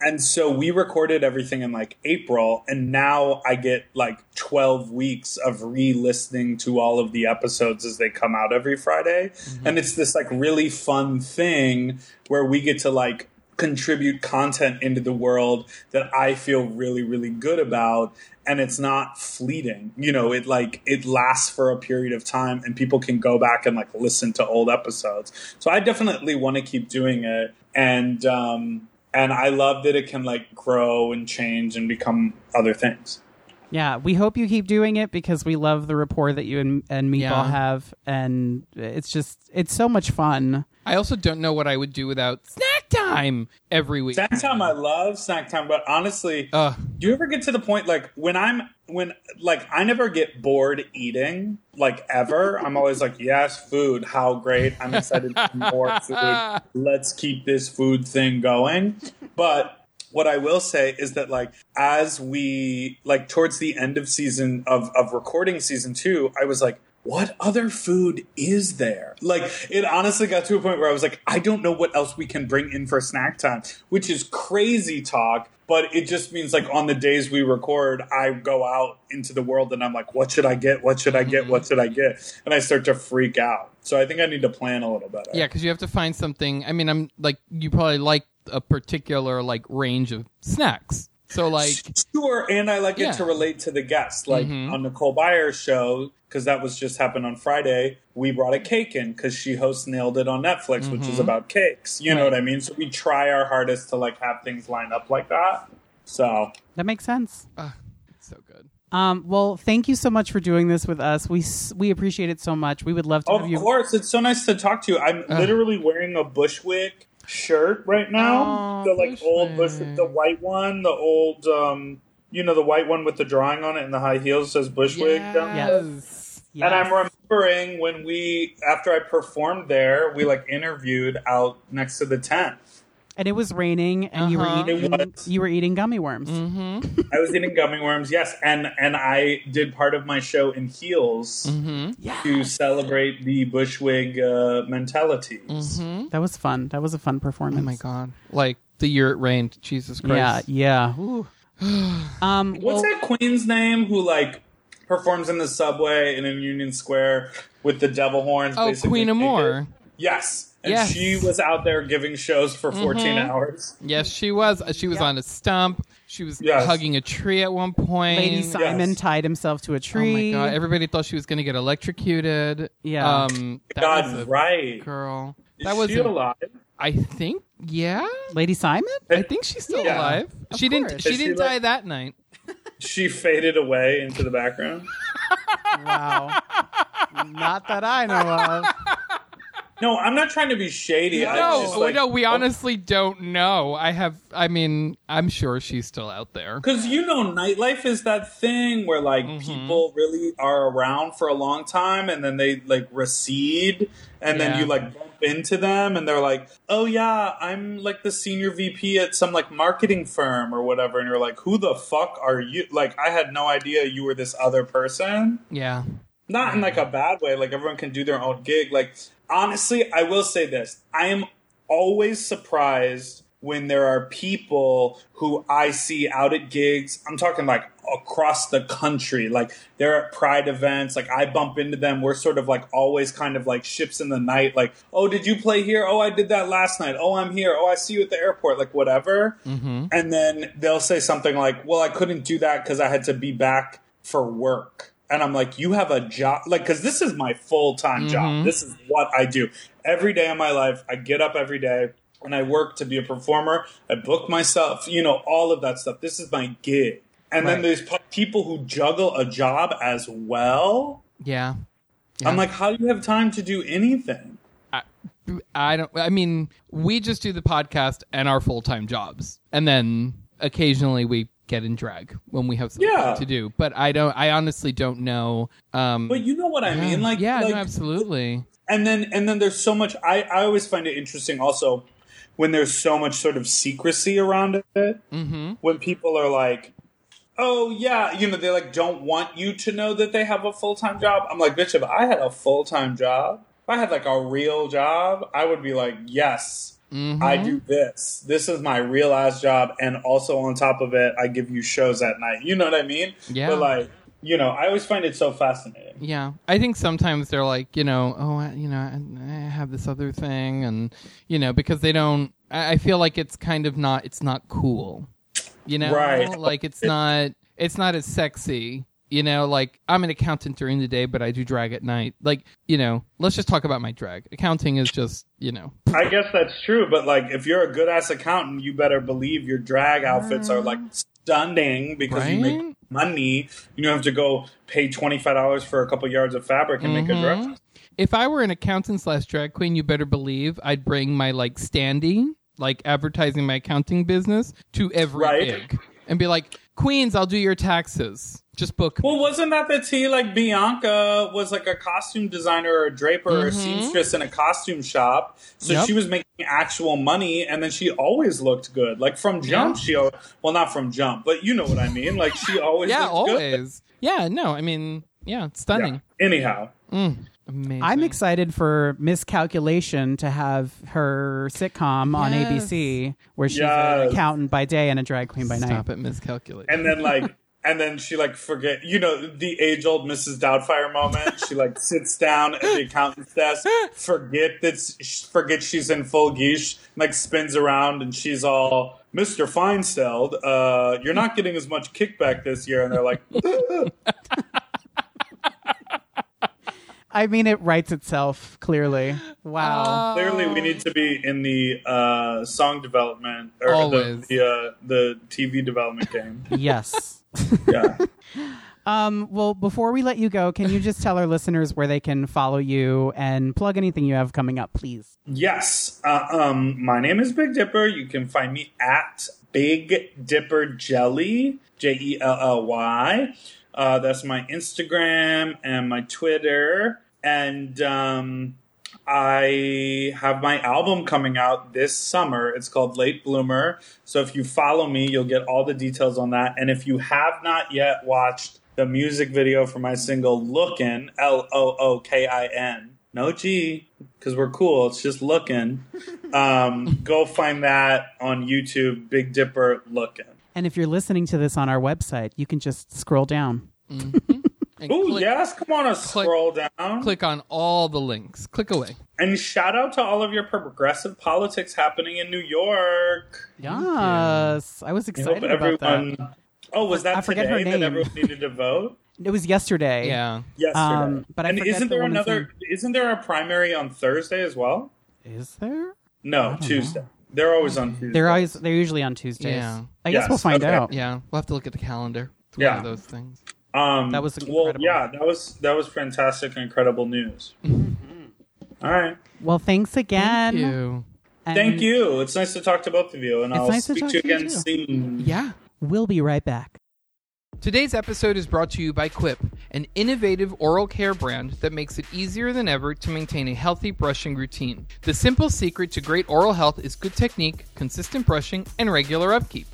And so we recorded everything in like April, and now I get like 12 weeks of re listening to all of the episodes as they come out every Friday. And it's this like really fun thing where we get to like contribute content into the world that I feel really, really good about. And it's not fleeting. You know, it like it lasts for a period of time and people can go back and like listen to old episodes. So I definitely want to keep doing it. And um and I love that it can like grow and change and become other things. Yeah, we hope you keep doing it because we love the rapport that you and, and Meatball Yeah. have, and it's just it's so much fun. I also don't know what I would do without snack time every week. Snack time, I love snack time, but honestly, Ugh. do you ever get to the point like when I'm when like I never get bored eating like ever. I'm always like, yes, food, how great! I'm excited for more food. Let's keep this food thing going. But what I will say is that like as we like towards the end of season of of recording season two, I was like. What other food is there? Like, it honestly got to a point where I was like, I don't know what else we can bring in for snack time, which is crazy talk but it just means like on the days we record i go out into the world and i'm like what should i get what should i get what should i get and i start to freak out so i think i need to plan a little better Yeah, because you have to find something. I mean, I'm like, you probably like a particular like range of snacks. So like, sure and i like Yeah. it to relate to the guests like mm-hmm. on nicole byers show because that was just happened on friday we brought a cake in because she hosts nailed it on netflix which is mm-hmm. about cakes you know what i mean so we try our hardest to like have things line up like that so That makes sense. Ah, it's so good. Um, well, thank you so much for doing this with us. We we appreciate it so much. We would love to Of have you. Of course, it's so nice to talk to you. I'm literally wearing a Bushwig shirt right now. Oh, the like old. Bushwig, the white one, the old, um, you know, the white one with the drawing on it and the high heels says Bushwig. down there. Yes. Yes. And I'm remembering when we, after I performed there, we like interviewed out next to the tent. And it was raining, and you were Uh-huh. eating It was. you were eating gummy worms. Mm-hmm. I was eating gummy worms, yes, and and I did part of my show in heels Mm-hmm. to celebrate the Bushwig uh, mentality. Mm-hmm. That was fun. That was a fun performance. Oh my god! Like the year it rained. Jesus Yeah, Christ. yeah. Ooh. um, What's well, that queen's name who like performs in the subway and in Union Square with the devil horns? Oh, basically Queen naked? Amore. Yes. And Yes. she was out there giving shows for 14 hours. Yes, she was. Uh, She was on a stump. She was Yes. hugging a tree at one point. Lady Simon Yes. tied himself to a Oh my tree. god! Everybody thought she was going to get electrocuted. Yeah. Um, that God, was a right. girl. Is That was. she a- alive? I think. Yeah. Lady Simon? I think she's still Yeah. alive. She didn't. She Is didn't like- die that night. She faded away into the background. Wow. Not that I know of. No, I'm not trying to be shady. No, like, no, we honestly don't know. I have. I mean, I'm sure she's still out there. Because you know, nightlife is that thing where like Mm-hmm. people really are around for a long time and then they like recede and Yeah. then you like bump into them and they're like, oh yeah, I'm like the senior VP at some like marketing firm or whatever. And you're like, who the fuck are you? Like, I had no idea you were this other person. Yeah. Not in like a bad way. Like, everyone can do their own gig. Like, honestly, I will say this I am always surprised when there are people who I see out at gigs. I'm talking like across the country. Like they're at pride events. Like I bump into them. We're sort of like always kind of like ships in the night. Like, oh, did you play here? Oh, I did that last night. Oh, I'm here. Oh, I see you at the airport. Like whatever. Mm-hmm. And then they'll say something like, well, I couldn't do that because I had to be back for work. And I'm like, you have a job, like, because this is my full time job. Mm-hmm. This is what I do every day of my life. I get up every day and I work to be a performer. I book myself, you know, all of that stuff. This is my gig. And then there's people who juggle a job as well. Yeah. I'm like, how do you have time to do anything? I don't. I mean, we just do the podcast and our full time jobs, and then occasionally we get in drag when we have something Yeah. to do. But I don't. I honestly don't know. Um, But you know what I mean? Like, yeah, like, no, absolutely. and then and then there's so much. I I always find it interesting also when there's so much sort of secrecy around it. Mm-hmm. When people are like, "Oh yeah," you know, they like don't want you to know that they have a full time job. I'm like, bitch, if I had a full time job, if I had like a real job, I would be like, yes. I mm-hmm. do this. This is my real ass job, and also on top of it, I give you shows at night. You know what I mean? Yeah. But like, you know, I always find it so fascinating. Yeah, I think sometimes they're like, you know, oh, I, you know, I, I have this other thing, and you know, because they don't. I, I feel like it's kind of not. It's not cool. You know, Right. Like it's not. It's not as sexy. You know, like I'm an accountant during the day, but I do drag at night. Like, you know, let's just talk about my drag. Accounting is just, you know, I guess that's true, but like if you're a good ass accountant, you better believe your drag outfits are like stunning because you make money. You don't have to go pay twenty five dollars for a couple yards of fabric and make a dress. Mm-hmm. if I were an accountant slash drag queen, you better believe I'd bring my like standing, like advertising my accounting business to every Right. gig and be like, Queens, I'll do your taxes. Just book. Well, wasn't that the tea? Like Bianca was like a costume designer or a draper or a mm-hmm. seamstress in a costume shop, so Yep. she was making actual money, and then she always looked good. Like from Jump, Yeah. she al- well not from Jump, but you know what I mean. Like she always yeah, looked good. always. Yeah, no, I mean, yeah, it's Yeah. stunning. Anyhow, mm, Amazing. I'm excited for Miscalculation to have her sitcom on ABC where she's Yes. an accountant by day and a drag queen by night. Stop it, Miscalculation. and then like and then she like forget you know the age old mrs doubtfire moment she like sits down at the accountant's desk forget that forget she's in full geesh like spins around and she's all mr feinsteld uh you're not getting as much kickback this year and they're like I mean, it writes itself clearly. Wow. clearly we need to be in the uh song development or the the, uh, the tv development game yes. yeah Um, well, before we let you go, can you just tell our listeners where they can follow you and plug anything you have coming up, please? Yes. Uh, um, my name is Big Dipper. You can find me at Big Dipper Jelly, J E L L Y. Uh, that's my Instagram and my Twitter. And um, I have my album coming out this summer. It's called Late Bloomer. So if you follow me, you'll get all the details on that. And if you have not yet watched the music video for my single Lookin', L O O K I N, no G, because we're cool. It's just looking. Um, go find that on YouTube, Big Dipper Lookin'. And if you're listening to this on our website, you can just scroll down. And Oh yes, come on, a scroll down. click on all the links. Click away. And shout out to all of your progressive politics happening in New York. Yes. I was I hope excited about everyone. that. Oh, was that I forget her today that name. everyone needed to vote? It was yesterday. Yeah. Yesterday. Um, but I and forget isn't there woman's another? name. Isn't there a primary on Thursday as well? Is there? No, Tuesday. They're always on Tuesday. They're always they're usually on Tuesdays. Yeah. I guess Yes, we'll find okay. out. Yeah. We'll have to look at the calendar. It's Yeah. one of those things. Um, That was well, incredible. yeah, that was that was fantastic, incredible news. All right, Well, thanks again. Thank you. And thank you. It's nice to talk to both of you, and It's I'll nice to speak talk to you to you again too. soon. Yeah. We'll be right back. Today's episode is brought to you by Quip, an innovative oral care brand that makes it easier than ever to maintain a healthy brushing routine. The simple secret to great oral health is good technique, consistent brushing, and regular upkeep.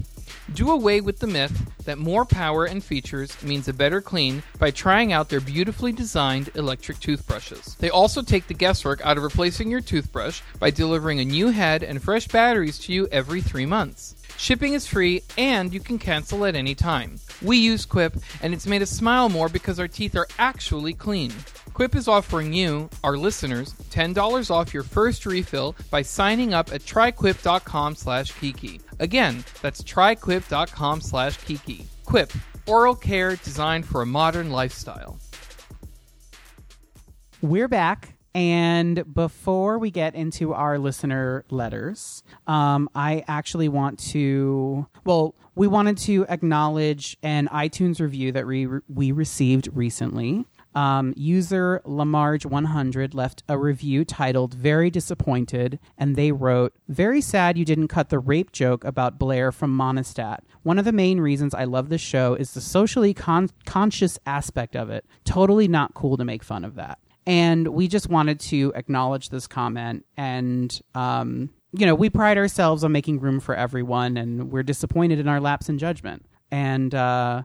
Do away with the myth that more power and features means a better clean by trying out their beautifully designed electric toothbrushes. They also take the guesswork out of replacing your toothbrush by delivering a new head and fresh batteries to you every three months. Shipping is free and you can cancel at any time. We use Quip and it's made us smile more because our teeth are actually clean. Quip is offering you, our listeners, $10 off your first refill by signing up at tryquip.com slash kiki. Again, that's tryquip.com slash kiki. Quip, oral care designed for a modern lifestyle. We're back. And before we get into our listener letters, um, I actually want to, well, we wanted to acknowledge an iTunes review that we, we received recently. Um, user Lamarge100 left a review titled Very Disappointed, and they wrote, Very sad you didn't cut the rape joke about Blair from Monistat. One of the main reasons I love this show is the socially con- conscious aspect of it. Totally not cool to make fun of that. And we just wanted to acknowledge this comment and, um, you know, we pride ourselves on making room for everyone, and we're disappointed in our lapse in judgment. And uh,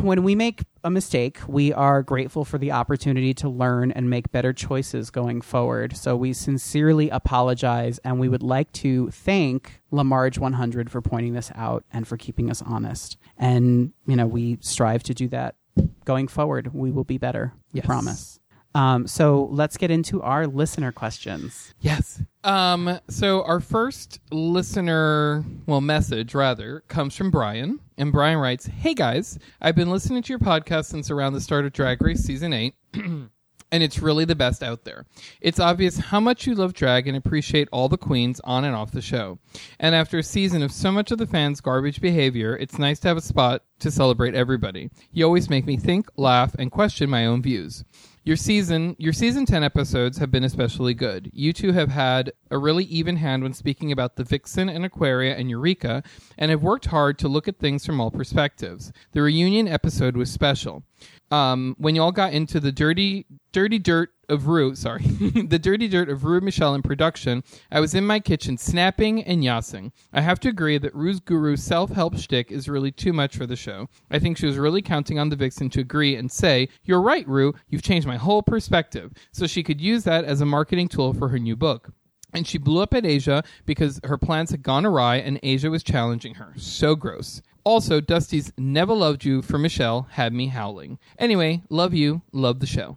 when we make a mistake, we are grateful for the opportunity to learn and make better choices going forward. So we sincerely apologize, and we would like to thank Lamarge 100 for pointing this out and for keeping us honest. And, you know, we strive to do that going forward. We will be better. We Yes. promise. Um, so let's get into our listener questions. Yes. Um, so our first listener, well, message rather, comes from Brian. And Brian writes, Hey guys, I've been listening to your podcast since around the start of Drag Race Season 8. and it's really the best out there. It's obvious how much you love drag and appreciate all the queens on and off the show. And after a season of so much of the fans' garbage behavior, it's nice to have a spot to celebrate everybody. You always make me think, laugh, and question my own views. Your season, your season 10 episodes have been especially good. You two have had a really even hand when speaking about the Vixen and Aquaria and Eureka, and have worked hard to look at things from all perspectives. The reunion episode was special. Um, when y'all got into the dirty, dirty dirt of Ru, sorry, the dirty dirt of Ru Michelle in production, I was in my kitchen snapping and yassing. I have to agree that Ru's guru's self-help shtick is really too much for the show. I think she was really counting on the Vixen to agree and say, "You're right, Ru. You've changed my whole perspective," so she could use that as a marketing tool for her new book. And she blew up at Asia because her plans had gone awry and Asia was challenging her. So gross. Also, Dusty's Never Loved You for Michelle had me howling. Anyway, love you, love the show.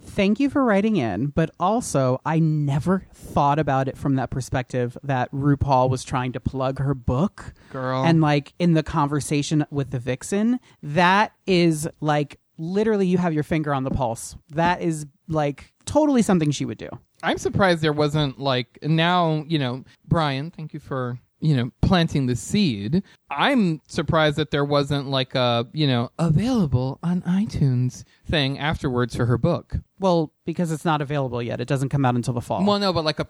Thank you for writing in, but also I never thought about it from that perspective that RuPaul was trying to plug her book. Girl. And like in the conversation with the vixen, that is like literally you have your finger on the pulse. That is like totally something she would do. I'm surprised there wasn't like now, you know, Brian, thank you for, you know, planting the seed. I'm surprised that there wasn't like a, you know, available on iTunes thing afterwards for her book. Well, because it's not available yet. It doesn't come out until the fall. Well, no, but like a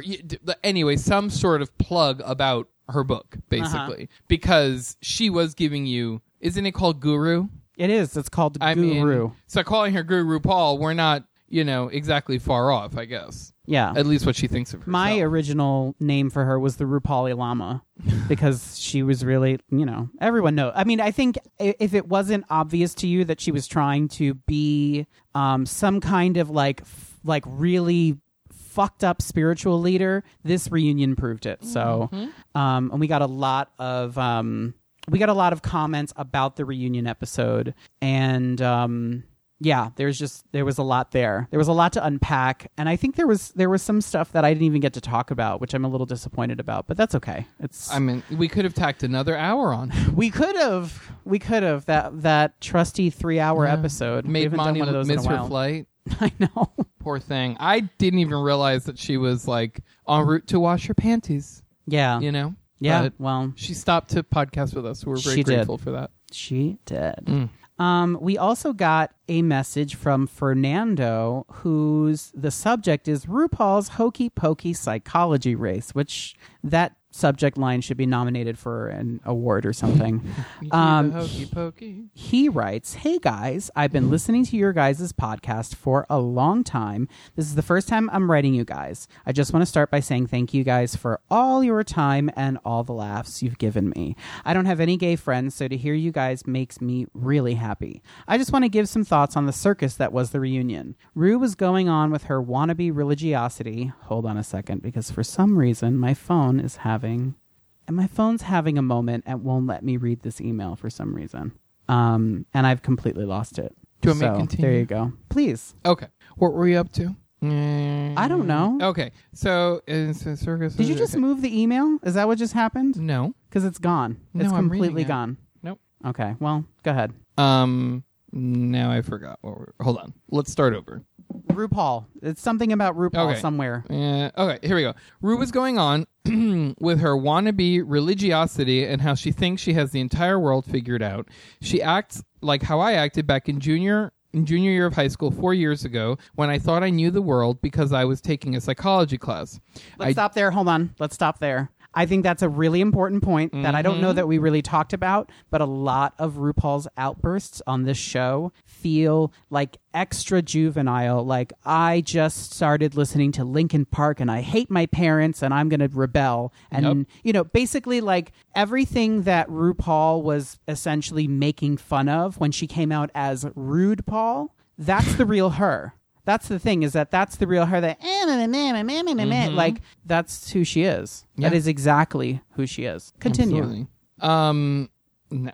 d- d- Anyway, some sort of plug about her book, uh-huh. basically, because she was giving you. Isn't it called Guru? it is. It's called I Guru. mean, so calling her Guru Paul, we're not, you know, exactly far off. I guess. yeah. At least what she thinks of herself. My original name for her was the RuPaul Lama because she was really, you know, everyone knows. I mean, I think if it wasn't obvious to you that she was trying to be um, some kind of like, f- like really fucked up spiritual leader, this reunion proved it. So, um, and we got a lot of, um, we got a lot of comments about the reunion episode and, um, yeah, there's just there was a lot there. There was a lot to unpack, and I think there was there was some stuff that I didn't even get to talk about, which I'm a little disappointed about. But that's okay. It's I mean, we could have tacked another hour on. we could have we could have that that trusty three hour episode. We Made Monty one of those miss her flight. I know. Poor thing. I didn't even realize that she was like en route to wash her panties. Yeah. You know. yeah. But well, she stopped to podcast with us. So we're very She did. grateful for that. She did. Mm. Um, we also got a message from Fernando, whose the subject is RuPaul's hokey pokey psychology race, which that subject line should be nominated for an award or something. Um, pokey. he writes, Hey guys, I've been listening to your guys' podcast for a long time. This is the first time I'm writing you guys. I just want to start by saying thank you guys for all your time and all the laughs you've given me. I don't have any gay friends, so to hear you guys makes me really happy. I just want to give some thoughts on the circus that was the reunion. Ru was going on with her wannabe religiosity. Hold on a second, because for some reason my phone is having and my phone's having a moment and won't let me read this email for some reason. Um, and I've completely lost it. Do you want me to continue? There you go. Please. Okay. What were we up to? I don't know. Okay. So, it's a circus. Did you just okay. move the email? Is that what just happened? No. Because it's gone. No, it's completely it. gone. Nope. Okay. Well, go ahead. Um. Now I forgot. What we're, hold on. Let's start over. RuPaul. It's something about RuPaul Okay. somewhere. Uh, okay, here we go. Ru was going on with her wannabe religiosity and how she thinks she has the entire world figured out. She acts like how I acted back in junior in junior year of high school four years ago when I thought I knew the world because I was taking a psychology class. Let's I- stop there. Hold on. Let's stop there. I think that's a really important point that I Mm-hmm. don't know that we really talked about, but a lot of RuPaul's outbursts on this show feel like extra juvenile. Like, I just started listening to Linkin Park and I hate my parents and I'm going to rebel. And, you know, basically, like everything that RuPaul was essentially making fun of when she came out as Rude Paul, that's the real her. That's the thing is that that's the real her that eh, mm-hmm. like that's who she is. Yeah. That is exactly who she is. Continue. Absolutely. Um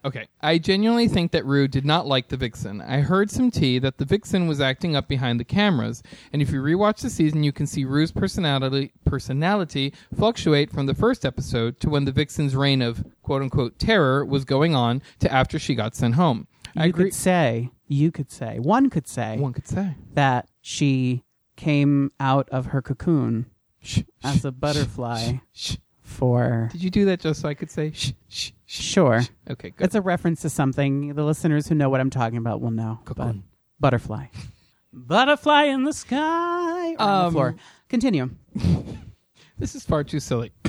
okay. I genuinely think that Ru did not like the Vixen. I heard some tea that the Vixen was acting up behind the cameras, and if you rewatch the season, you can see Ru's personality personality fluctuate from the first episode to when the Vixen's reign of quote unquote terror was going on to after she got sent home. You I agree- could say, you could say, one could say, one could say that she came out of her cocoon as a butterfly for Did you do that just so I could say shh, shh, shh? sure. Okay, good. It's a reference to something. The listeners who know what I'm talking about will know. But Cocoon. butterfly. Butterfly in the sky. Or on the Um, floor. Continue. This is far too silly.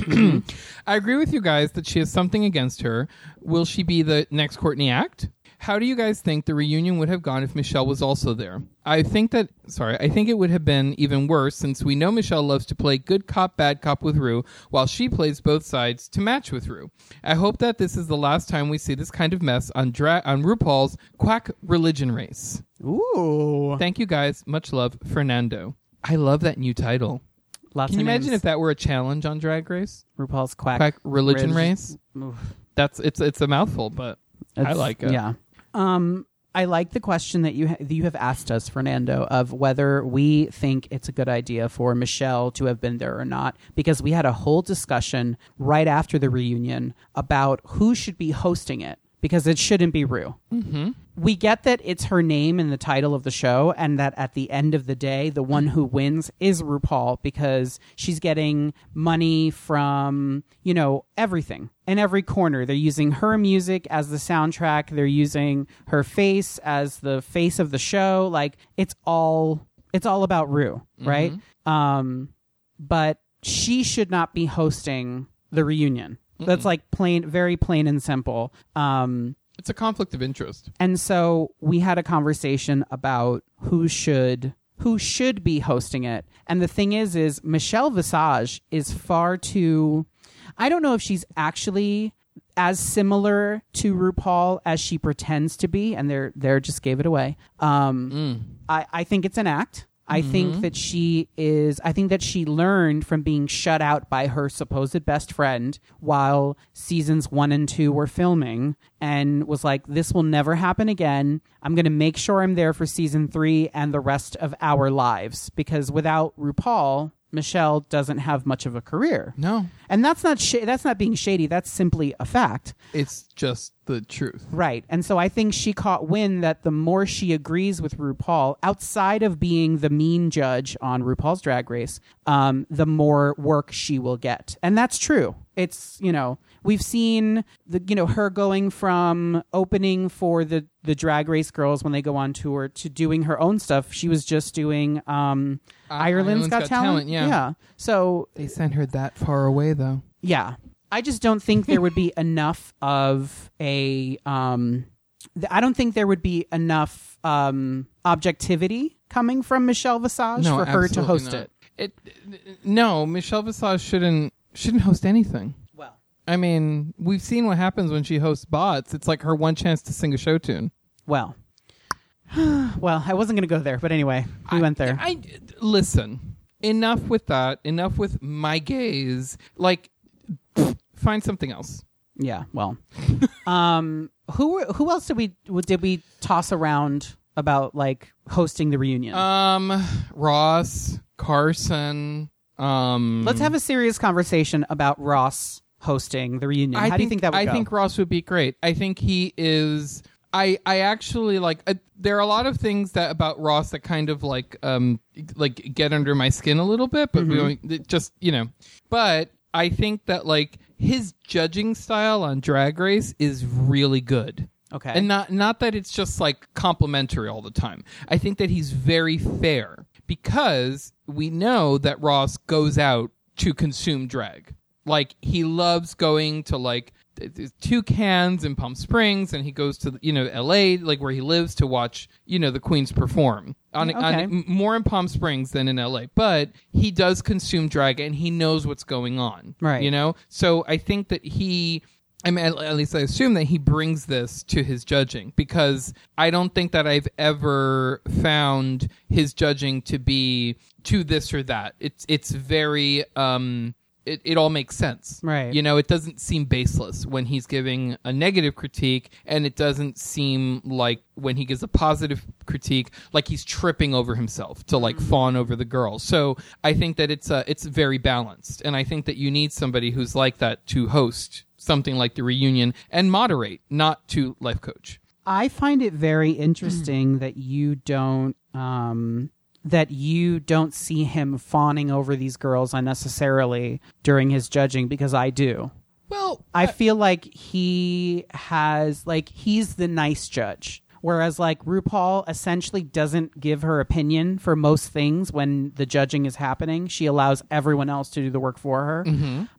I agree with you guys that she has something against her. Will she be the next Courtney Act? How do you guys think the reunion would have gone if Michelle was also there? I think that, sorry, I think it would have been even worse since we know Michelle loves to play good cop, bad cop with Ru, while she plays both sides to match with Ru. I hope that this is the last time we see this kind of mess on, dra- on RuPaul's Quack Religion Race. Ooh. Thank you guys. Much love, Fernando. I love that new title. Lots Can you imagine names. if that were a challenge on Drag Race? RuPaul's quack, Quack Religion Riz- Race? Oof. That's it's it's a mouthful, but I like it. Yeah. Um, I like the question that you ha- that you have asked us, Fernando, of whether we think it's a good idea for Michelle to have been there or not, because we had a whole discussion right after the reunion about who should be hosting it, because it shouldn't be Ru. Mm-hmm. We get that it's her name in the title of the show, and that at the end of the day, the one who wins is RuPaul because she's getting money from, you know, everything in every corner. They're using her music as the soundtrack, they're using her face as the face of the show. Like it's all it's all about Ru, right? Um but she should not be hosting the reunion. That's like plain very plain and simple. Um It's a conflict of interest. and so we had a conversation about who should who should be hosting it. And the thing is is Michelle Visage is far too I don't know if she's actually as similar to RuPaul as she pretends to be, and they're they're just gave it away. Um, I, I think it's an act. I think mm-hmm. that she is. I think that she learned from being shut out by her supposed best friend while seasons one and two were filming, and was like, "This will never happen again. I'm going to make sure I'm there for season three and the rest of our lives because without RuPaul, Michelle doesn't have much of a career." No, And that's not sh- that's not being shady. That's simply a fact. it's just the truth. Right. And so I think she caught wind that the more she agrees with RuPaul, outside of being the mean judge on RuPaul's Drag Race, um, the more work she will get. And that's true. It's, you know, we've seen the you know her going from opening for the the drag race girls when they go on tour to doing her own stuff she was just doing um Uh, ireland's got, talent yeah. yeah so They sent her that far away though. yeah I just don't think there would be enough of a. Um, th- I don't think there would be enough um, objectivity coming from Michelle Visage no, for her to host not. it. It no, Michelle Visage shouldn't shouldn't host anything. Well, I mean, we've seen what happens when she hosts bots. It's like her one chance to sing a show tune. well, well. I wasn't going to go there, but anyway, we went there. I listen. Enough with that. Enough with my gaze. Like, find something else. Yeah. Well, um, who were- who else did we did we toss around about like hosting the reunion? Um, Ross, Carson. Um, Let's have a serious conversation about Ross hosting the reunion. I How do you think that would I go? think Ross would be great. I think he is. I I actually like. Uh, there are a lot of things that about Ross that kind of like um like get under my skin a little bit, but we Mm-hmm. don't- it just you know. But I think that like his judging style on Drag Race is really good. Okay. And not not that it's just like complimentary all the time. I think that he's very fair because we know that Ross goes out to consume drag. Like he loves going to like Toucans in Palm Springs and he goes to you know LA like where he lives to watch you know the queens perform on, mm, on Okay. m- more in Palm Springs than in LA but he does consume drag and he knows what's going on Right. you know so I think that he I mean, at, least I assume that he brings this to his judging because I don't think that I've ever found his judging to be to this or that. It's it's very um it, it all makes sense. Right. You know, it doesn't seem baseless when he's giving a negative critique and it doesn't seem like when he gives a positive critique like he's tripping over himself to like fawn over the girl. So I think that it's uh, it's very balanced and I think that you need somebody who's like that to host something like the reunion and moderate, not to life coach. I find it very interesting that you don't um that you don't see him fawning over these girls unnecessarily during his judging because I do. Well, I feel like he has like he's the nice judge. Whereas like RuPaul essentially doesn't give her opinion for most things when the judging is happening. She allows everyone else to do the work for her.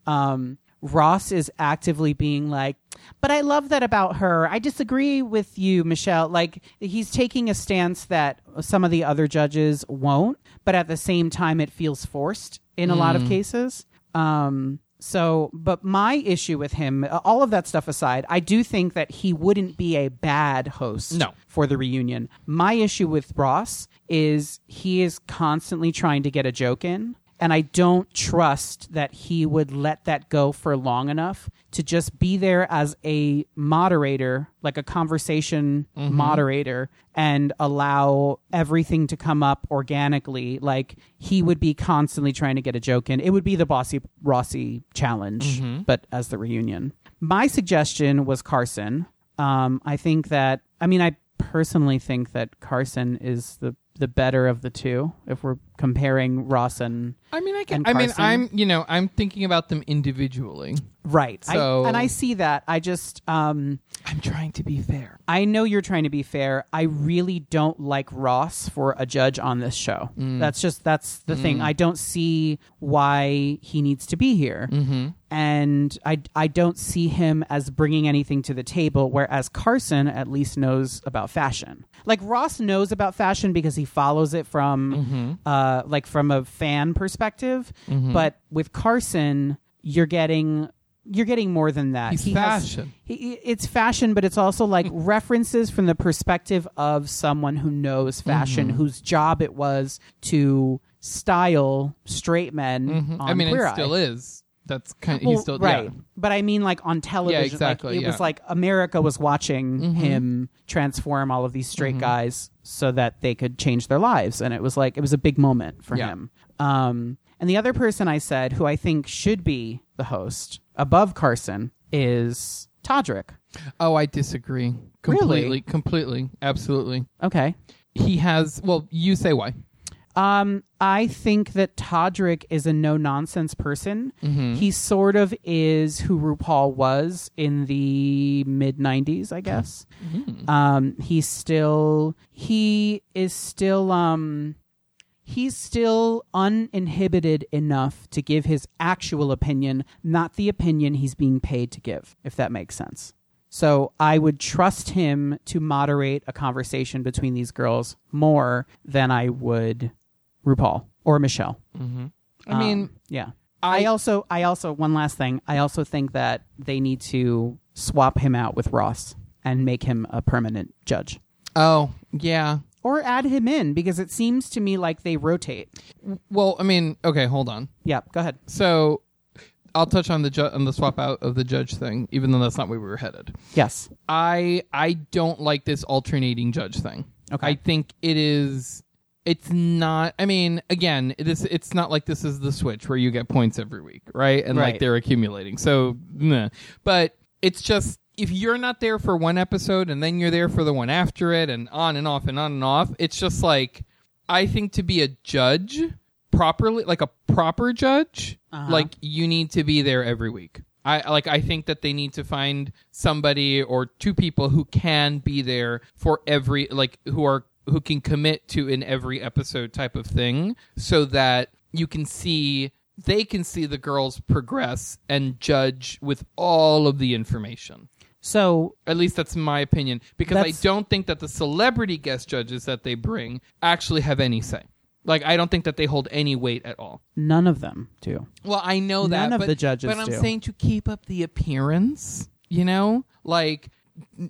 Um, Ross is actively being like, but I love that about her. I disagree with you, Michelle. Like he's taking a stance that some of the other judges won't, but at the same time, it feels forced in a lot of cases. Um, so, but my issue with him, all of that stuff aside, I do think that he wouldn't be a bad host No. for the reunion. My issue with Ross is he is constantly trying to get a joke in. And I don't trust that he would let that go for long enough to just be there as a moderator, like a conversation moderator, and allow everything to come up organically. Like he would be constantly trying to get a joke in. It would be the Bossy Rossy challenge, but as the reunion. My suggestion was Carson. Um, I think that, I mean, I personally think that Carson is the the better of the two if we're comparing Ross and I mean, I can. I mean, I'm you know, I'm thinking about them individually. right. I- So- and I see that. I just um I'm trying to be fair. I know you're trying to be fair. I really don't like Ross for a judge on this show. Mm. That's just that's the thing. I don't see why he needs to be here. Mm-hmm. And I, I don't see him as bringing anything to the table, whereas Carson at least knows about fashion. Like Ross knows about fashion because he follows it from, Mm-hmm. uh, like from a fan perspective. But with Carson, you're getting you're getting more than that. He's He has- fashion. he, it's fashion, but it's also like references from the perspective of someone who knows fashion, Mm-hmm. whose job it was to style straight men. Mm-hmm. I mean, it Eye. still is. That's kind. Well, he's still right, yeah. but I mean, like on television, like, exactly, it yeah. was like America was watching him transform all of these straight Mm-hmm. guys so that they could change their lives, and it was like it was a big moment for Yeah. him. Um, and the other person I said who I think should be the host above Carson is Todrick. Oh, I disagree. Completely, completely, absolutely. Okay. He has. Well, you say why? Um, I think that Todrick is a no nonsense person. Mm-hmm. He sort of is who RuPaul was in the mid '90s, I guess. Mm-hmm. Um, he's still he is still um he's still uninhibited enough to give his actual opinion, not the opinion he's being paid to give, if that makes sense. So I would trust him to moderate a conversation between these girls more than I would RuPaul or Michelle. I mean, Um, yeah. I, also, I also, one last thing. I also think that they need to swap him out with Ross and make him a permanent judge, oh yeah. or add him in because it seems to me like they rotate. Well, I mean, okay, hold on. Yeah, go ahead. So I'll touch on the ju- on the swap out of the judge thing, even though that's not where we were headed. Yes. I I don't like this alternating judge thing. Okay. I think it is. It's not. I mean, again, it is. It's not like this is the Switch where you get points every week, right? And like they're accumulating. So, meh. but it's just if you're not there for one episode and then you're there for the one after it, and on and off and on and off, it's just like I think to be a judge properly, like a proper judge, uh-huh. like you need to be there every week. I like I think that they need to find somebody or two people who can be there for every like who are who can commit to an every episode type of thing so that you can see they can see the girls progress and judge with all of the information. So At least that's my opinion because I That's- don't think that the celebrity guest judges that they bring actually have any say. Like I don't think that they hold any weight at all. none of them do. Well, I know that None of but, the judges But I'm do. saying to keep up the appearance, you know, like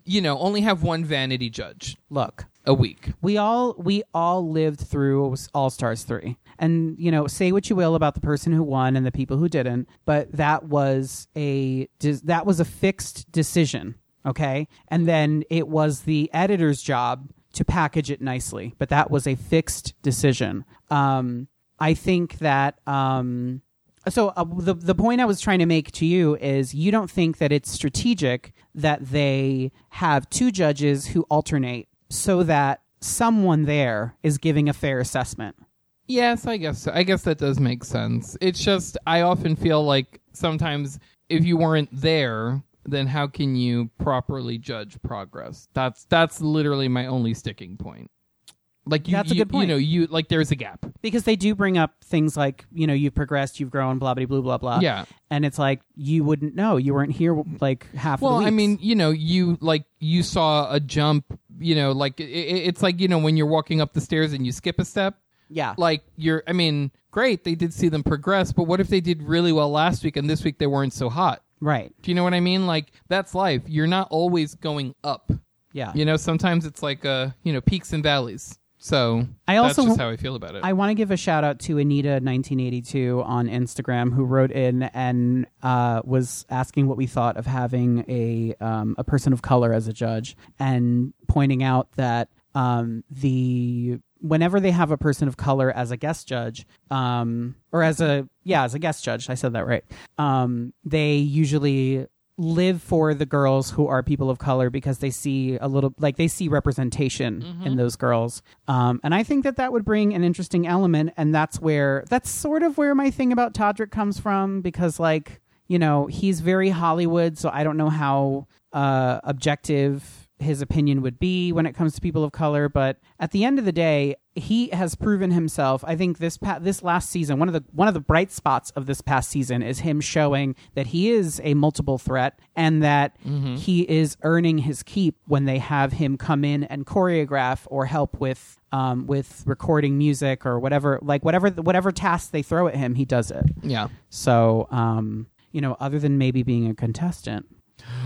you know, only have one vanity judge Look, a week. we all we all lived through All Stars three, and you know, say what you will about the person who won and the people who didn't, but that was a that was a fixed decision, okay? And then it was the editor's job to package it nicely, but that was a fixed decision. Um, I think that. Um, so uh, the the point I was trying to make to you is you don't think that it's strategic that they have two judges who alternate so that someone there is giving a fair assessment. Yes, I guess so. I guess that does make sense. It's just I often feel like sometimes if you weren't there, then how can you properly judge progress? That's that's literally my only sticking point. Like you, That's a good point. You know, you like there's a gap. Because they do bring up things like, you know, you've progressed, you've grown, blah blah blah blah blah. Yeah. And it's like you wouldn't know. You weren't here like half Well, I mean, you know, you like you saw a jump. You know, like it, it's like you know when you're walking up the stairs and you skip a step. yeah. Like you're, I mean, great, they did see them progress, but what if they did really well last week and this week they weren't so hot? right. Do you know what I mean? Like that's life. You're not always going up. Yeah. You know, sometimes it's like uh, you know, peaks and valleys. So I also- that's just how I feel about it. I want to give a shout out to Anita1982 on Instagram who wrote in and uh, was asking what we thought of having a um, a person of color as a judge and pointing out that um, the whenever they have a person of color as a guest judge um, or as a yeah as a guest judge I said that right um, they usually live for the girls who are people of color because they see a little like they see representation in those girls. Um, and i think that that would bring an interesting element and that's where that's sort of where my thing about todrick comes from because like you know he's very hollywood so i don't know how uh, objective his opinion would be when it comes to people of color but at the end of the day he has proven himself. I think this pa- this last season one of the one of the bright spots of this past season is him showing that he is a multiple threat and that he is earning his keep when they have him come in and choreograph or help with um, with recording music or whatever like whatever whatever tasks they throw at him he does it. Yeah. so um, you know other than maybe being a contestant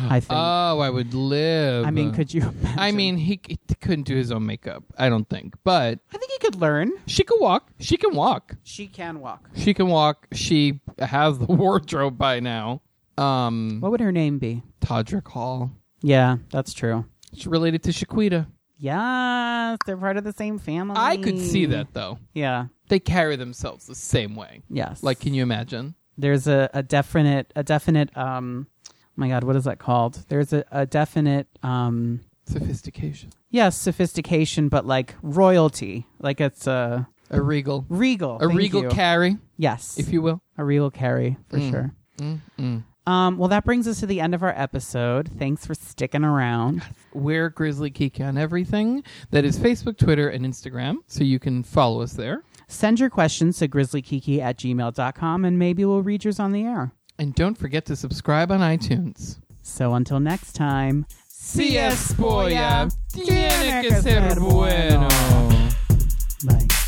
i think Oh, I would live. i mean could you imagine? I mean, he, he couldn't do his own makeup. I don't think, but i think he could learn she can walk. She can walk. she can walk She can walk. She has the wardrobe by now. Um, what would her name be Todrick Hall. yeah that's true She's related to Shaquita. Yes, they're part of the same family. I could see that though. Yeah. They carry themselves the same way. Yes. Like, can you imagine? there's a, a definite a definite um my god, what is that called? There's a, a definite um Sophistication. yes, sophistication, but like royalty. Like it's a A regal. regal. A regal you. carry, Yes. if you will. a regal carry for sure. Um, well, that brings us to the end of our episode. Thanks for sticking around. We're Grizzly Kiki on everything. That is Facebook, Twitter, and Instagram. So you can follow us there. Send your questions to grizzlykiki at gmail.com and maybe we'll read yours on the air. And don't forget to subscribe on iTunes. So until next time, si es polla, tiene que ser bueno. Bye.